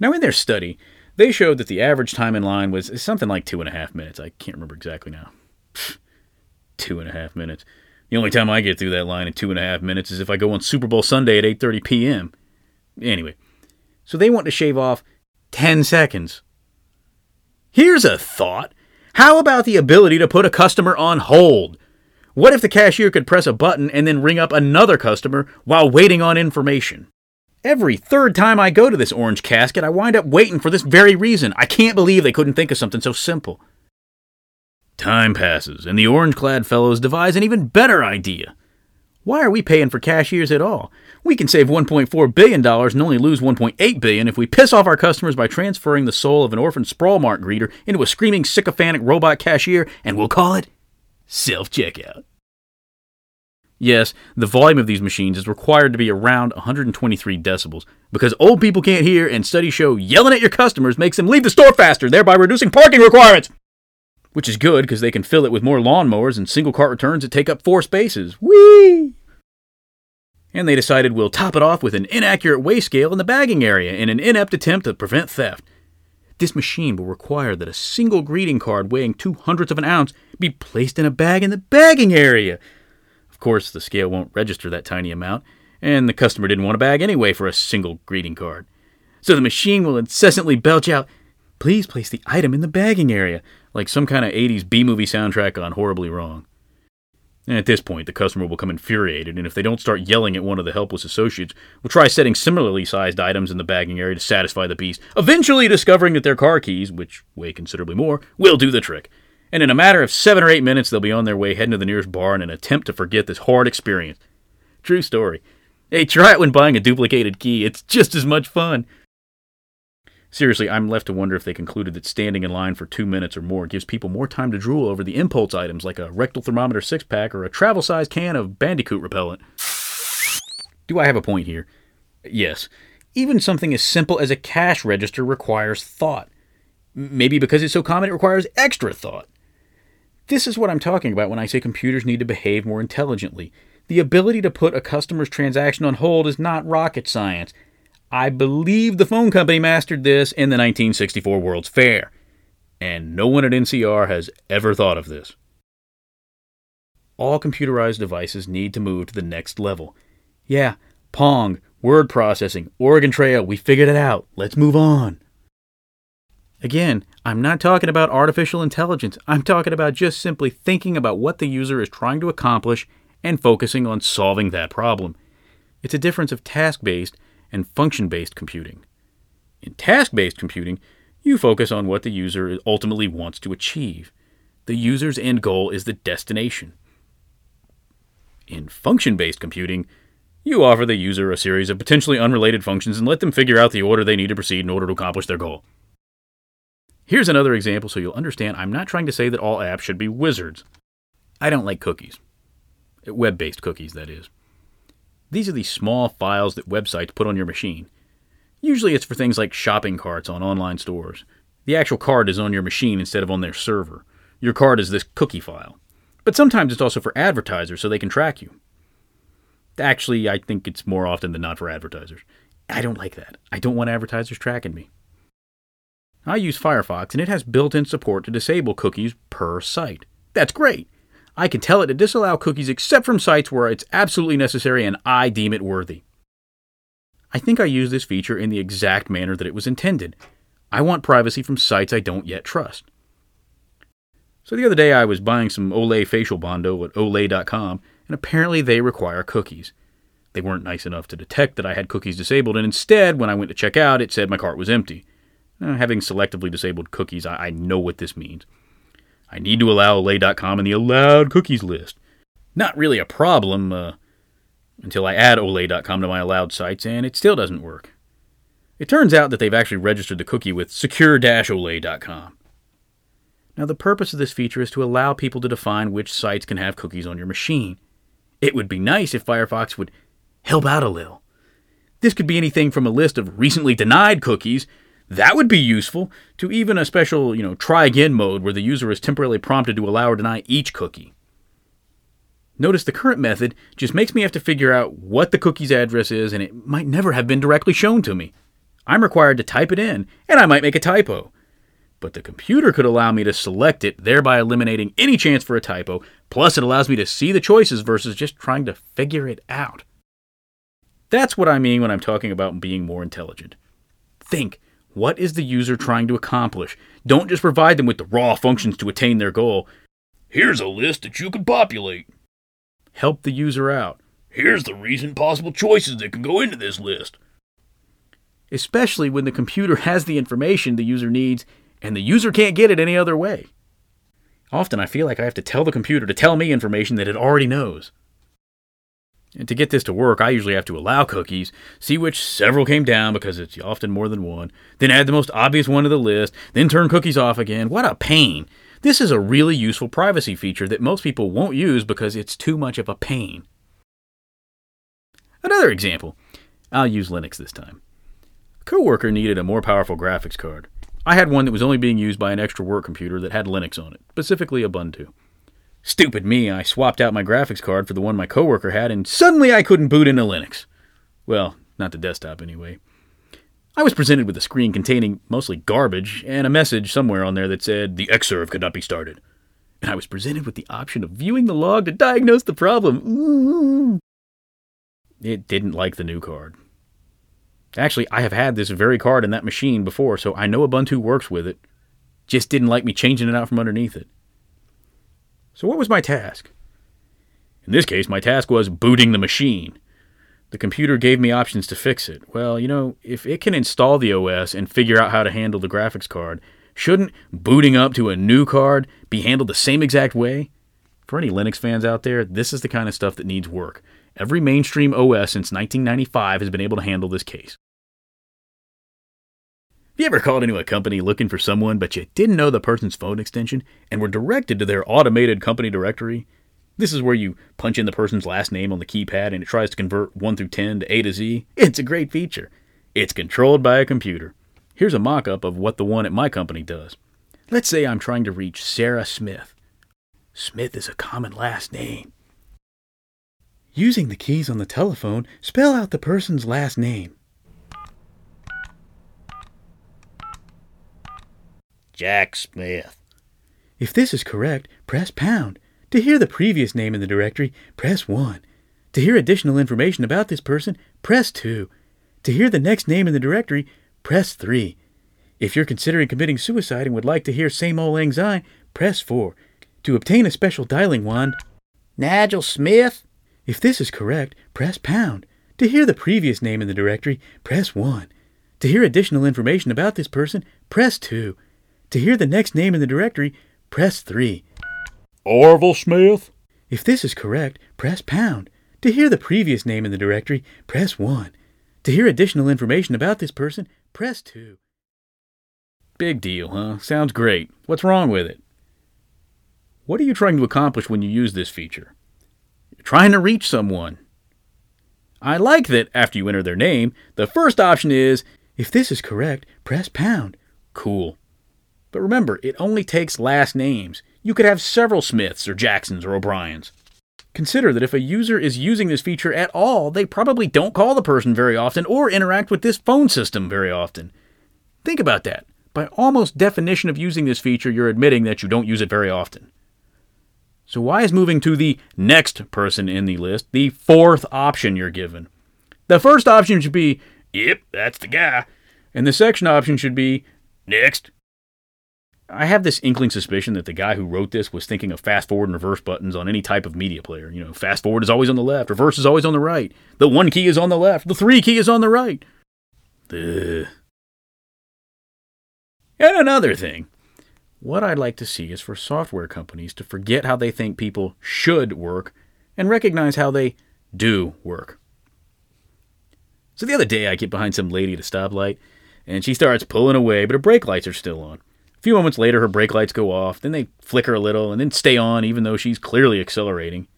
Now, in their study, they showed that the average time in line was something like two and a half minutes. I can't remember exactly now. two and a half minutes. The only time I get through that line in two and a half minutes is if I go on Super Bowl Sunday at 8:30 p.m. Anyway, so they want to shave off 10 seconds. Here's a thought. How about the ability to put a customer on hold? What if the cashier could press a button and then ring up another customer while waiting on information? Every third time I go to this orange casket, I wind up waiting for this very reason. I can't believe they couldn't think of something so simple. Time passes, and the orange clad fellows devise an even better idea. Why are we paying for cashiers at all? We can save $1.4 billion and only lose 1.8 billion if we piss off our customers by transferring the soul of an orphan Sprawl-Mart greeter into a screaming sycophantic robot cashier, and we'll call it self checkout. Yes, the volume of these machines is required to be around 123 decibels because old people can't hear, and studies show yelling at your customers makes them leave the store faster, thereby reducing parking requirements. Which is good because they can fill it with more lawnmowers and single cart returns that take up four spaces. Whee! And they decided we'll top it off with an inaccurate weigh scale in the bagging area in an inept attempt to prevent theft. This machine will require that a single greeting card weighing two hundredths of an ounce be placed in a bag in the bagging area of course, the scale won't register that tiny amount, and the customer didn't want a bag anyway for a single greeting card. So the machine will incessantly belch out, Please place the item in the bagging area, like some kind of 80s B movie soundtrack on Horribly Wrong. And at this point, the customer will become infuriated, and if they don't start yelling at one of the helpless associates, will try setting similarly sized items in the bagging area to satisfy the beast, eventually discovering that their car keys, which weigh considerably more, will do the trick and in a matter of seven or eight minutes, they'll be on their way heading to the nearest bar in an attempt to forget this horrid experience. True story. Hey, try it when buying a duplicated key. It's just as much fun. Seriously, I'm left to wonder if they concluded that standing in line for two minutes or more gives people more time to drool over the impulse items like a rectal thermometer six pack or a travel sized can of bandicoot repellent. Do I have a point here? Yes. Even something as simple as a cash register requires thought. Maybe because it's so common, it requires extra thought. This is what I'm talking about when I say computers need to behave more intelligently. The ability to put a customer's transaction on hold is not rocket science. I believe the phone company mastered this in the 1964 World's Fair, and no one at NCR has ever thought of this. All computerized devices need to move to the next level. Yeah, Pong, word processing, Oregon Trail, we figured it out. Let's move on. Again, I'm not talking about artificial intelligence. I'm talking about just simply thinking about what the user is trying to accomplish and focusing on solving that problem. It's a difference of task based and function based computing. In task based computing, you focus on what the user ultimately wants to achieve. The user's end goal is the destination. In function based computing, you offer the user a series of potentially unrelated functions and let them figure out the order they need to proceed in order to accomplish their goal. Here's another example so you'll understand I'm not trying to say that all apps should be wizards. I don't like cookies. Web based cookies, that is. These are the small files that websites put on your machine. Usually it's for things like shopping carts on online stores. The actual card is on your machine instead of on their server. Your card is this cookie file. But sometimes it's also for advertisers so they can track you. Actually, I think it's more often than not for advertisers. I don't like that. I don't want advertisers tracking me. I use Firefox and it has built in support to disable cookies per site. That's great. I can tell it to disallow cookies except from sites where it's absolutely necessary and I deem it worthy. I think I use this feature in the exact manner that it was intended. I want privacy from sites I don't yet trust. So the other day I was buying some Olay facial bondo at Olay.com, and apparently they require cookies. They weren't nice enough to detect that I had cookies disabled, and instead, when I went to check out, it said my cart was empty. Uh, having selectively disabled cookies, I, I know what this means. I need to allow Olay.com in the allowed cookies list. Not really a problem uh, until I add Olay.com to my allowed sites, and it still doesn't work. It turns out that they've actually registered the cookie with secure-olay.com. Now, the purpose of this feature is to allow people to define which sites can have cookies on your machine. It would be nice if Firefox would help out a little. This could be anything from a list of recently denied cookies, that would be useful, to even a special, you know, try again mode where the user is temporarily prompted to allow or deny each cookie. Notice the current method just makes me have to figure out what the cookie's address is, and it might never have been directly shown to me. I'm required to type it in, and I might make a typo. But the computer could allow me to select it, thereby eliminating any chance for a typo, plus it allows me to see the choices versus just trying to figure it out. That's what I mean when I'm talking about being more intelligent. Think what is the user trying to accomplish? Don't just provide them with the raw functions to attain their goal. Here's a list that you can populate. Help the user out. Here's the recent possible choices that can go into this list. Especially when the computer has the information the user needs and the user can't get it any other way. Often I feel like I have to tell the computer to tell me information that it already knows. And to get this to work, I usually have to allow cookies, see which several came down because it's often more than one, then add the most obvious one to the list, then turn cookies off again. What a pain! This is a really useful privacy feature that most people won't use because it's too much of a pain. Another example. I'll use Linux this time. A coworker needed a more powerful graphics card. I had one that was only being used by an extra work computer that had Linux on it, specifically Ubuntu. Stupid me, I swapped out my graphics card for the one my coworker had, and suddenly I couldn't boot into Linux. Well, not the desktop anyway. I was presented with a screen containing mostly garbage and a message somewhere on there that said the X server could not be started. And I was presented with the option of viewing the log to diagnose the problem. Ooh. It didn't like the new card. Actually, I have had this very card in that machine before, so I know Ubuntu works with it. Just didn't like me changing it out from underneath it. So, what was my task? In this case, my task was booting the machine. The computer gave me options to fix it. Well, you know, if it can install the OS and figure out how to handle the graphics card, shouldn't booting up to a new card be handled the same exact way? For any Linux fans out there, this is the kind of stuff that needs work. Every mainstream OS since 1995 has been able to handle this case. Have you ever called into a company looking for someone, but you didn't know the person's phone extension and were directed to their automated company directory? This is where you punch in the person's last name on the keypad and it tries to convert 1 through 10 to A to Z. It's a great feature. It's controlled by a computer. Here's a mock up of what the one at my company does. Let's say I'm trying to reach Sarah Smith. Smith is a common last name. Using the keys on the telephone, spell out the person's last name. Jack Smith. If this is correct, press pound. To hear the previous name in the directory, press 1. To hear additional information about this person, press 2. To hear the next name in the directory, press 3. If you're considering committing suicide and would like to hear same old anxiety, press 4. To obtain a special dialing wand, Nigel Smith? if this is correct, press pound. To hear the previous name in the directory, press 1. To hear additional information about this person, press 2. To hear the next name in the directory, press 3. Orville Smith? If this is correct, press pound. To hear the previous name in the directory, press 1. To hear additional information about this person, press 2. Big deal, huh? Sounds great. What's wrong with it? What are you trying to accomplish when you use this feature? You're trying to reach someone. I like that after you enter their name, the first option is If this is correct, press pound. cool. But remember, it only takes last names. You could have several Smiths or Jacksons or O'Briens. Consider that if a user is using this feature at all, they probably don't call the person very often or interact with this phone system very often. Think about that. By almost definition of using this feature, you're admitting that you don't use it very often. So, why is moving to the next person in the list the fourth option you're given? The first option should be, yep, that's the guy. And the second option should be, next. I have this inkling suspicion that the guy who wrote this was thinking of fast forward and reverse buttons on any type of media player. You know, fast forward is always on the left, reverse is always on the right. The one key is on the left, the three key is on the right. Ugh. And another thing, what I'd like to see is for software companies to forget how they think people should work and recognize how they do work. So the other day, I get behind some lady at a stoplight, and she starts pulling away, but her brake lights are still on. A few moments later, her brake lights go off, then they flicker a little, and then stay on, even though she's clearly accelerating.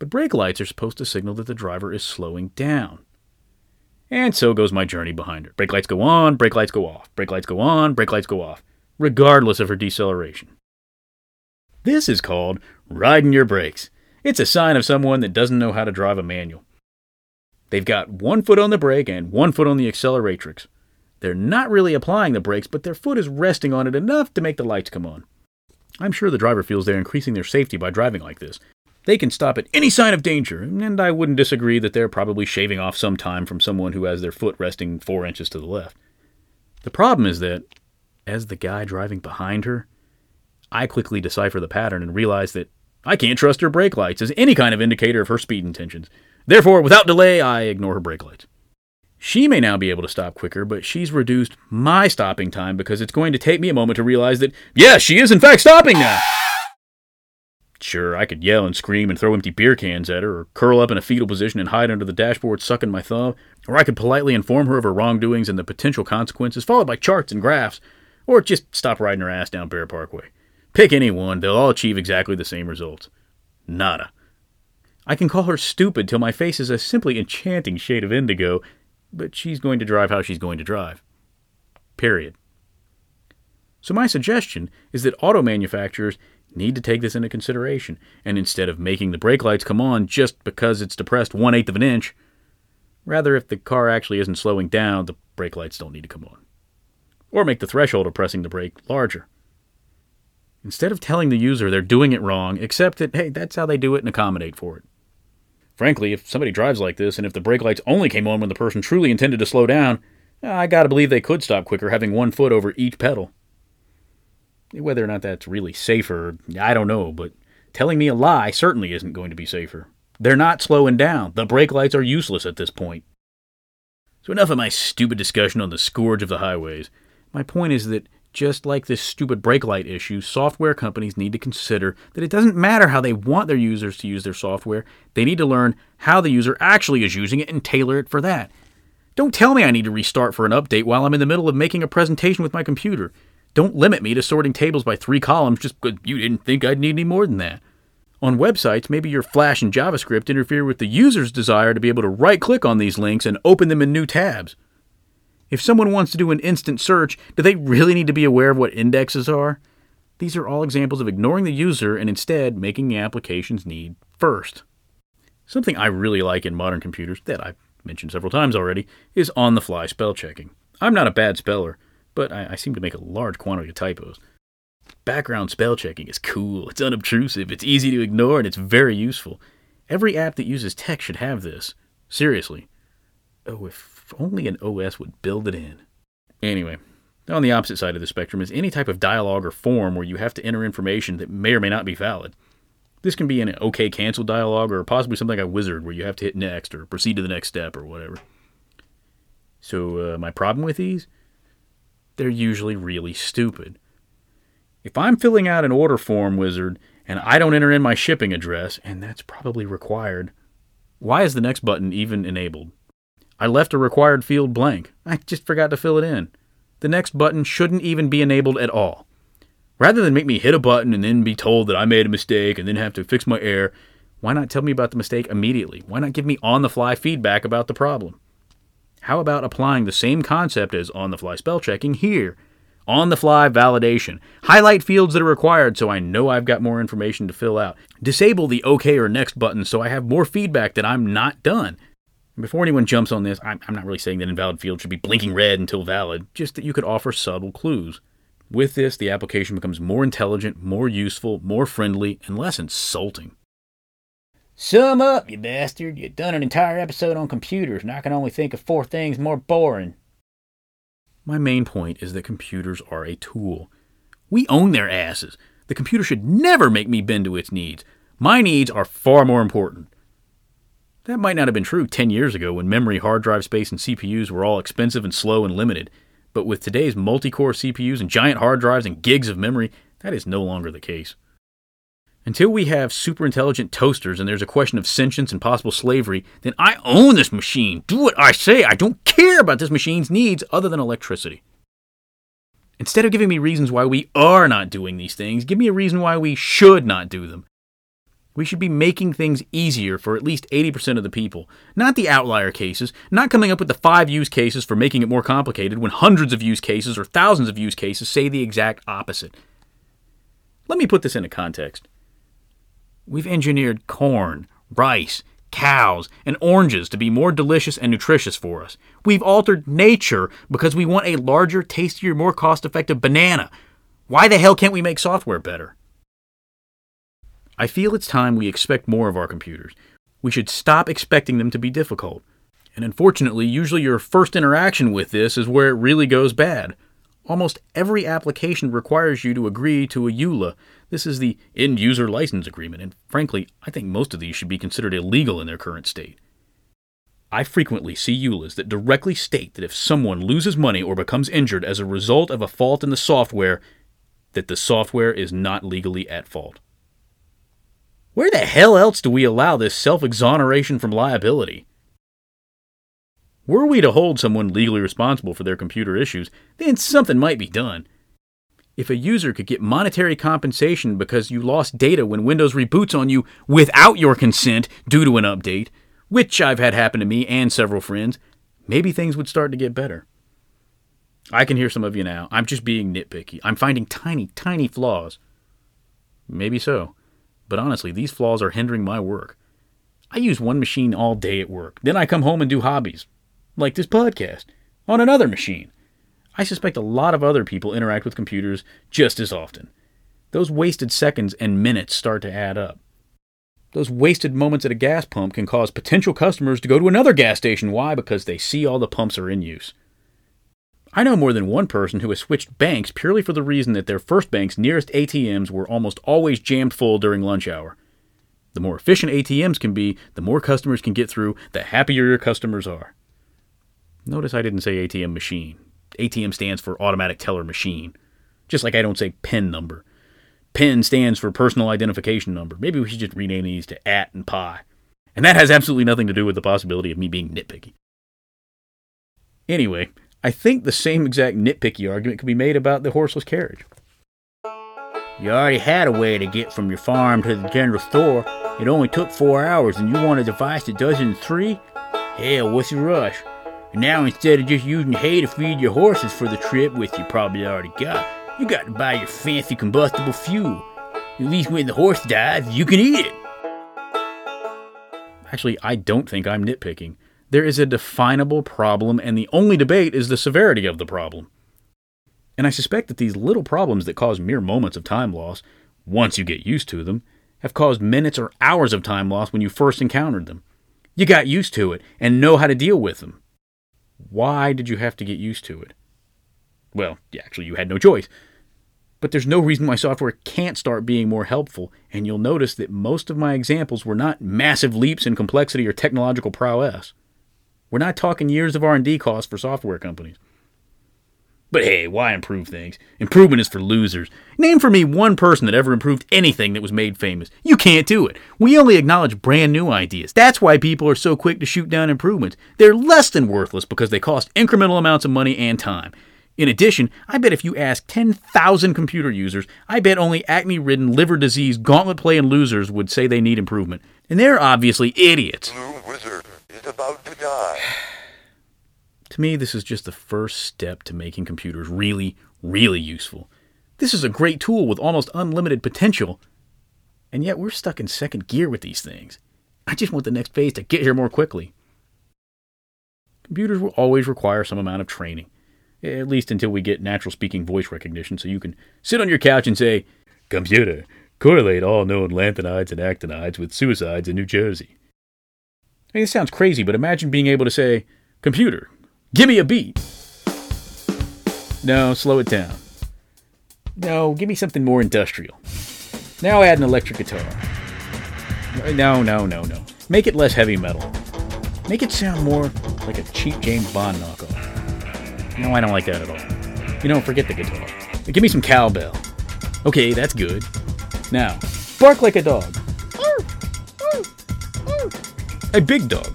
But brake lights are supposed to signal that the driver is slowing down. And so goes my journey behind her. Brake lights go on, brake lights go off. Brake lights go on, brake lights go off, regardless of her deceleration. This is called riding your brakes. It's a sign of someone that doesn't know how to drive a manual. They've got one foot on the brake and one foot on the acceleratrix. They're not really applying the brakes, but their foot is resting on it enough to make the lights come on. I'm sure the driver feels they're increasing their safety by driving like this. They can stop at any sign of danger, and I wouldn't disagree that they're probably shaving off some time from someone who has their foot resting four inches to the left. The problem is that, as the guy driving behind her, I quickly decipher the pattern and realize that I can't trust her brake lights as any kind of indicator of her speed intentions. Therefore, without delay, I ignore her brake lights. She may now be able to stop quicker, but she's reduced my stopping time because it's going to take me a moment to realize that, yes, she is in fact stopping now. Sure, I could yell and scream and throw empty beer cans at her, or curl up in a fetal position and hide under the dashboard sucking my thumb, or I could politely inform her of her wrongdoings and the potential consequences, followed by charts and graphs, or just stop riding her ass down Bear Parkway. Pick any one, they'll all achieve exactly the same results. Nada. I can call her stupid till my face is a simply enchanting shade of indigo, but she's going to drive how she's going to drive. Period. So, my suggestion is that auto manufacturers need to take this into consideration, and instead of making the brake lights come on just because it's depressed one eighth of an inch, rather, if the car actually isn't slowing down, the brake lights don't need to come on. Or make the threshold of pressing the brake larger. Instead of telling the user they're doing it wrong, accept that, hey, that's how they do it and accommodate for it. Frankly, if somebody drives like this and if the brake lights only came on when the person truly intended to slow down, I gotta believe they could stop quicker having one foot over each pedal. Whether or not that's really safer, I don't know, but telling me a lie certainly isn't going to be safer. They're not slowing down. The brake lights are useless at this point. So, enough of my stupid discussion on the scourge of the highways. My point is that just like this stupid brake light issue, software companies need to consider that it doesn't matter how they want their users to use their software, they need to learn how the user actually is using it and tailor it for that. Don't tell me I need to restart for an update while I'm in the middle of making a presentation with my computer. Don't limit me to sorting tables by three columns just because you didn't think I'd need any more than that. On websites, maybe your Flash and JavaScript interfere with the user's desire to be able to right click on these links and open them in new tabs. If someone wants to do an instant search, do they really need to be aware of what indexes are? These are all examples of ignoring the user and instead making the application's need first. Something I really like in modern computers, that I've mentioned several times already, is on the fly spell checking. I'm not a bad speller, but I, I seem to make a large quantity of typos. Background spell checking is cool, it's unobtrusive, it's easy to ignore, and it's very useful. Every app that uses text should have this. Seriously. Oh, if only an OS would build it in. Anyway, on the opposite side of the spectrum is any type of dialogue or form where you have to enter information that may or may not be valid. This can be an OK cancel dialogue or possibly something like a wizard where you have to hit next or proceed to the next step or whatever. So, uh, my problem with these? They're usually really stupid. If I'm filling out an order form wizard and I don't enter in my shipping address, and that's probably required, why is the next button even enabled? I left a required field blank. I just forgot to fill it in. The next button shouldn't even be enabled at all. Rather than make me hit a button and then be told that I made a mistake and then have to fix my error, why not tell me about the mistake immediately? Why not give me on the fly feedback about the problem? How about applying the same concept as on the fly spell checking here? On the fly validation. Highlight fields that are required so I know I've got more information to fill out. Disable the OK or next button so I have more feedback that I'm not done. Before anyone jumps on this, I'm, I'm not really saying that invalid fields should be blinking red until valid, just that you could offer subtle clues. With this, the application becomes more intelligent, more useful, more friendly, and less insulting. Sum up, you bastard. You've done an entire episode on computers, and I can only think of four things more boring. My main point is that computers are a tool. We own their asses. The computer should never make me bend to its needs. My needs are far more important. That might not have been true 10 years ago when memory, hard drive space, and CPUs were all expensive and slow and limited. But with today's multi core CPUs and giant hard drives and gigs of memory, that is no longer the case. Until we have super intelligent toasters and there's a question of sentience and possible slavery, then I own this machine. Do what I say. I don't care about this machine's needs other than electricity. Instead of giving me reasons why we are not doing these things, give me a reason why we should not do them. We should be making things easier for at least 80% of the people, not the outlier cases, not coming up with the five use cases for making it more complicated when hundreds of use cases or thousands of use cases say the exact opposite. Let me put this into context. We've engineered corn, rice, cows, and oranges to be more delicious and nutritious for us. We've altered nature because we want a larger, tastier, more cost effective banana. Why the hell can't we make software better? I feel it's time we expect more of our computers. We should stop expecting them to be difficult. And unfortunately, usually your first interaction with this is where it really goes bad. Almost every application requires you to agree to a EULA. This is the End User License Agreement, and frankly, I think most of these should be considered illegal in their current state. I frequently see EULAs that directly state that if someone loses money or becomes injured as a result of a fault in the software, that the software is not legally at fault. Where the hell else do we allow this self exoneration from liability? Were we to hold someone legally responsible for their computer issues, then something might be done. If a user could get monetary compensation because you lost data when Windows reboots on you without your consent due to an update, which I've had happen to me and several friends, maybe things would start to get better. I can hear some of you now. I'm just being nitpicky. I'm finding tiny, tiny flaws. Maybe so. But honestly, these flaws are hindering my work. I use one machine all day at work. Then I come home and do hobbies, like this podcast, on another machine. I suspect a lot of other people interact with computers just as often. Those wasted seconds and minutes start to add up. Those wasted moments at a gas pump can cause potential customers to go to another gas station. Why? Because they see all the pumps are in use. I know more than one person who has switched banks purely for the reason that their first bank's nearest ATMs were almost always jammed full during lunch hour. The more efficient ATMs can be, the more customers can get through, the happier your customers are. Notice I didn't say ATM machine. ATM stands for automatic teller machine. Just like I don't say PIN number. PIN stands for personal identification number. Maybe we should just rename these to AT and PI. And that has absolutely nothing to do with the possibility of me being nitpicky. Anyway, I think the same exact nitpicky argument could be made about the horseless carriage. You already had a way to get from your farm to the general store. It only took four hours, and you want a device that does it in three? Hell, what's the rush? And now instead of just using hay to feed your horses for the trip, which you probably already got, you got to buy your fancy combustible fuel. At least when the horse dies, you can eat it. Actually, I don't think I'm nitpicking. There is a definable problem, and the only debate is the severity of the problem. And I suspect that these little problems that cause mere moments of time loss, once you get used to them, have caused minutes or hours of time loss when you first encountered them. You got used to it and know how to deal with them. Why did you have to get used to it? Well, actually, you had no choice. But there's no reason why software can't start being more helpful, and you'll notice that most of my examples were not massive leaps in complexity or technological prowess. We're not talking years of R&D costs for software companies. But hey, why improve things? Improvement is for losers. Name for me one person that ever improved anything that was made famous. You can't do it. We only acknowledge brand new ideas. That's why people are so quick to shoot down improvements. They're less than worthless because they cost incremental amounts of money and time. In addition, I bet if you ask 10,000 computer users, I bet only acne ridden, liver disease, gauntlet playing losers would say they need improvement. And they're obviously idiots. Blue Wizard is about to die. To me, this is just the first step to making computers really, really useful. This is a great tool with almost unlimited potential, and yet we're stuck in second gear with these things. I just want the next phase to get here more quickly. Computers will always require some amount of training, at least until we get natural speaking voice recognition, so you can sit on your couch and say, Computer, correlate all known lanthanides and actinides with suicides in New Jersey. I mean, this sounds crazy, but imagine being able to say, Computer, Give me a beat. No, slow it down. No, give me something more industrial. Now add an electric guitar. No, no, no, no. Make it less heavy metal. Make it sound more like a cheap James Bond knockoff. No, I don't like that at all. You know, forget the guitar. But give me some cowbell. Okay, that's good. Now, bark like a dog. A big dog.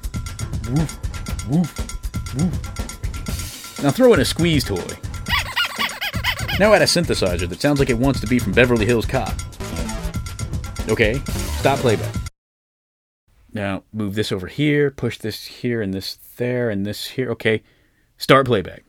Woof, woof, woof. Now throw in a squeeze toy. Now add a synthesizer that sounds like it wants to be from Beverly Hills Cop. Okay, Stop playback. Now move this over here, push this here, and this there, and this here. Okay. Start playback.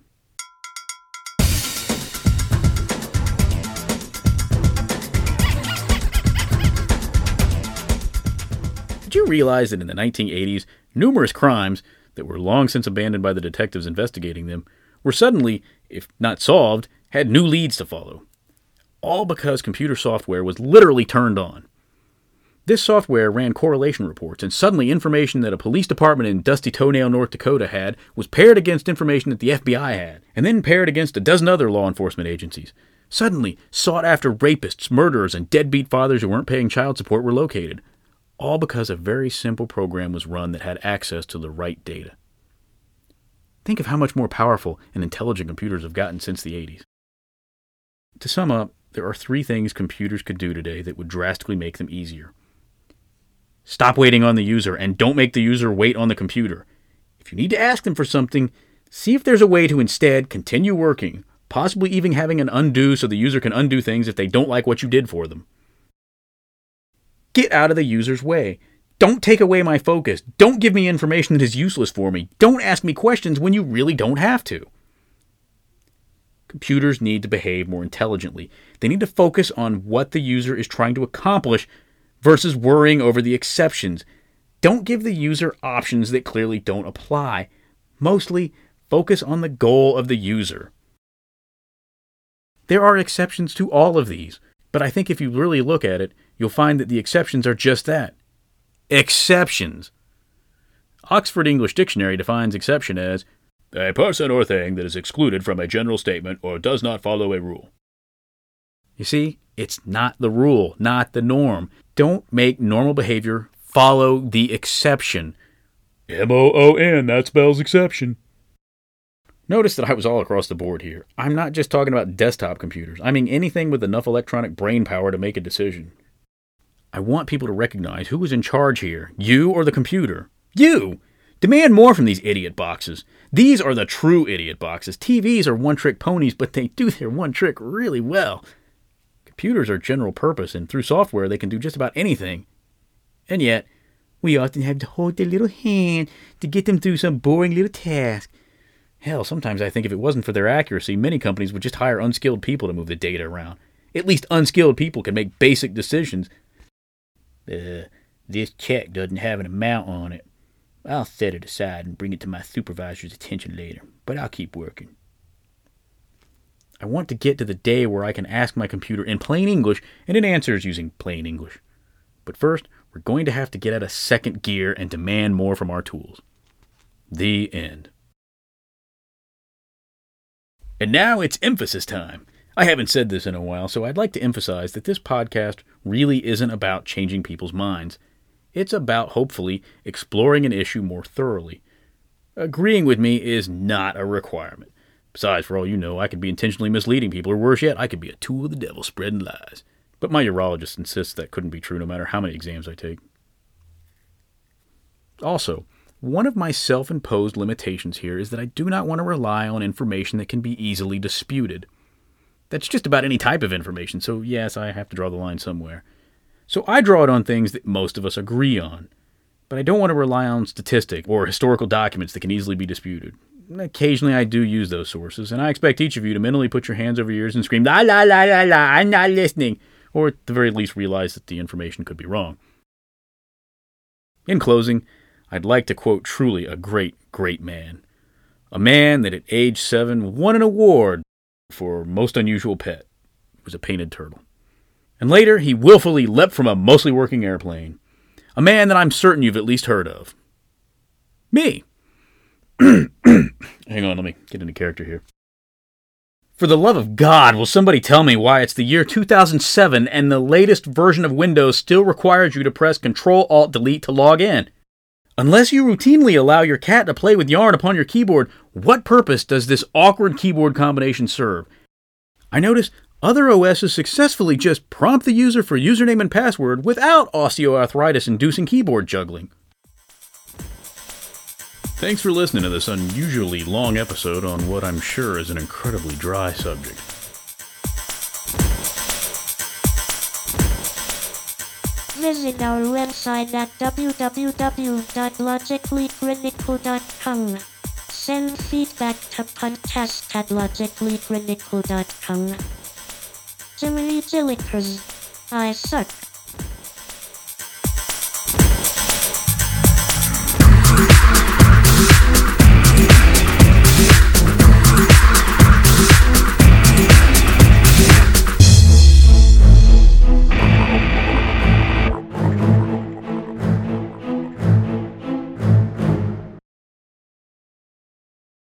Did you realize that in the 1980s, numerous crimes that were long since abandoned by the detectives investigating them were suddenly, if not solved, had new leads to follow? All because computer software was literally turned on. This software ran correlation reports, and suddenly information that a police department in Dusty Toenail, North Dakota had was paired against information that the FBI had, and then paired against a dozen other law enforcement agencies. Suddenly, sought after rapists, murderers, and deadbeat fathers who weren't paying child support were located all because a very simple program was run that had access to the right data. Think of how much more powerful and intelligent computers have gotten since the 80s. To sum up, there are three things computers could do today that would drastically make them easier. Stop waiting on the user and don't make the user wait on the computer. If you need to ask them for something, see if there's a way to instead continue working, possibly even having an undo so the user can undo things if they don't like what you did for them. Get out of the user's way. Don't take away my focus. Don't give me information that is useless for me. Don't ask me questions when you really don't have to. Computers need to behave more intelligently. They need to focus on what the user is trying to accomplish versus worrying over the exceptions. Don't give the user options that clearly don't apply. Mostly, focus on the goal of the user. There are exceptions to all of these, but I think if you really look at it, you'll find that the exceptions are just that exceptions. Oxford English Dictionary defines exception as a person or thing that is excluded from a general statement or does not follow a rule. You see, it's not the rule, not the norm. Don't make normal behavior follow the exception. M O O N, that spells exception. Notice that I was all across the board here. I'm not just talking about desktop computers. I mean anything with enough electronic brain power to make a decision. I want people to recognize who is in charge here, you or the computer. You! Demand more from these idiot boxes. These are the true idiot boxes. TVs are one trick ponies, but they do their one trick really well. Computers are general purpose, and through software they can do just about anything. And yet, we often have to hold their little hand to get them through some boring little task. Hell, sometimes I think if it wasn't for their accuracy, many companies would just hire unskilled people to move the data around. At least unskilled people can make basic decisions uh, this check doesn't have an amount on it. I'll set it aside and bring it to my supervisor's attention later, but I'll keep working. I want to get to the day where I can ask my computer in plain English and it answers using plain English. But first, we're going to have to get out of second gear and demand more from our tools. The end. And now it's emphasis time. I haven't said this in a while, so I'd like to emphasize that this podcast really isn't about changing people's minds. It's about, hopefully, exploring an issue more thoroughly. Agreeing with me is not a requirement. Besides, for all you know, I could be intentionally misleading people, or worse yet, I could be a tool of the devil spreading lies. But my urologist insists that couldn't be true no matter how many exams I take. Also, one of my self imposed limitations here is that I do not want to rely on information that can be easily disputed. That's just about any type of information, so yes, I have to draw the line somewhere. So I draw it on things that most of us agree on. But I don't want to rely on statistics or historical documents that can easily be disputed. Occasionally I do use those sources, and I expect each of you to mentally put your hands over your ears and scream, la la la la la, I'm not listening, or at the very least realize that the information could be wrong. In closing, I'd like to quote truly a great, great man. A man that at age seven won an award for most unusual pet. Was a painted turtle. And later, he willfully leapt from a mostly working airplane. A man that I'm certain you've at least heard of. Me. Hang on, let me get into character here. For the love of God, will somebody tell me why it's the year 2007 and the latest version of Windows still requires you to press Control Alt Delete to log in? Unless you routinely allow your cat to play with yarn upon your keyboard, what purpose does this awkward keyboard combination serve? I notice other OSs successfully just prompt the user for username and password without osteoarthritis inducing keyboard juggling. Thanks for listening to this unusually long episode on what I'm sure is an incredibly dry subject. Visit our website at www.logicallycritical.com. Send feedback to podcast at logicallycritical.com. Jiminy Jillikers. I suck.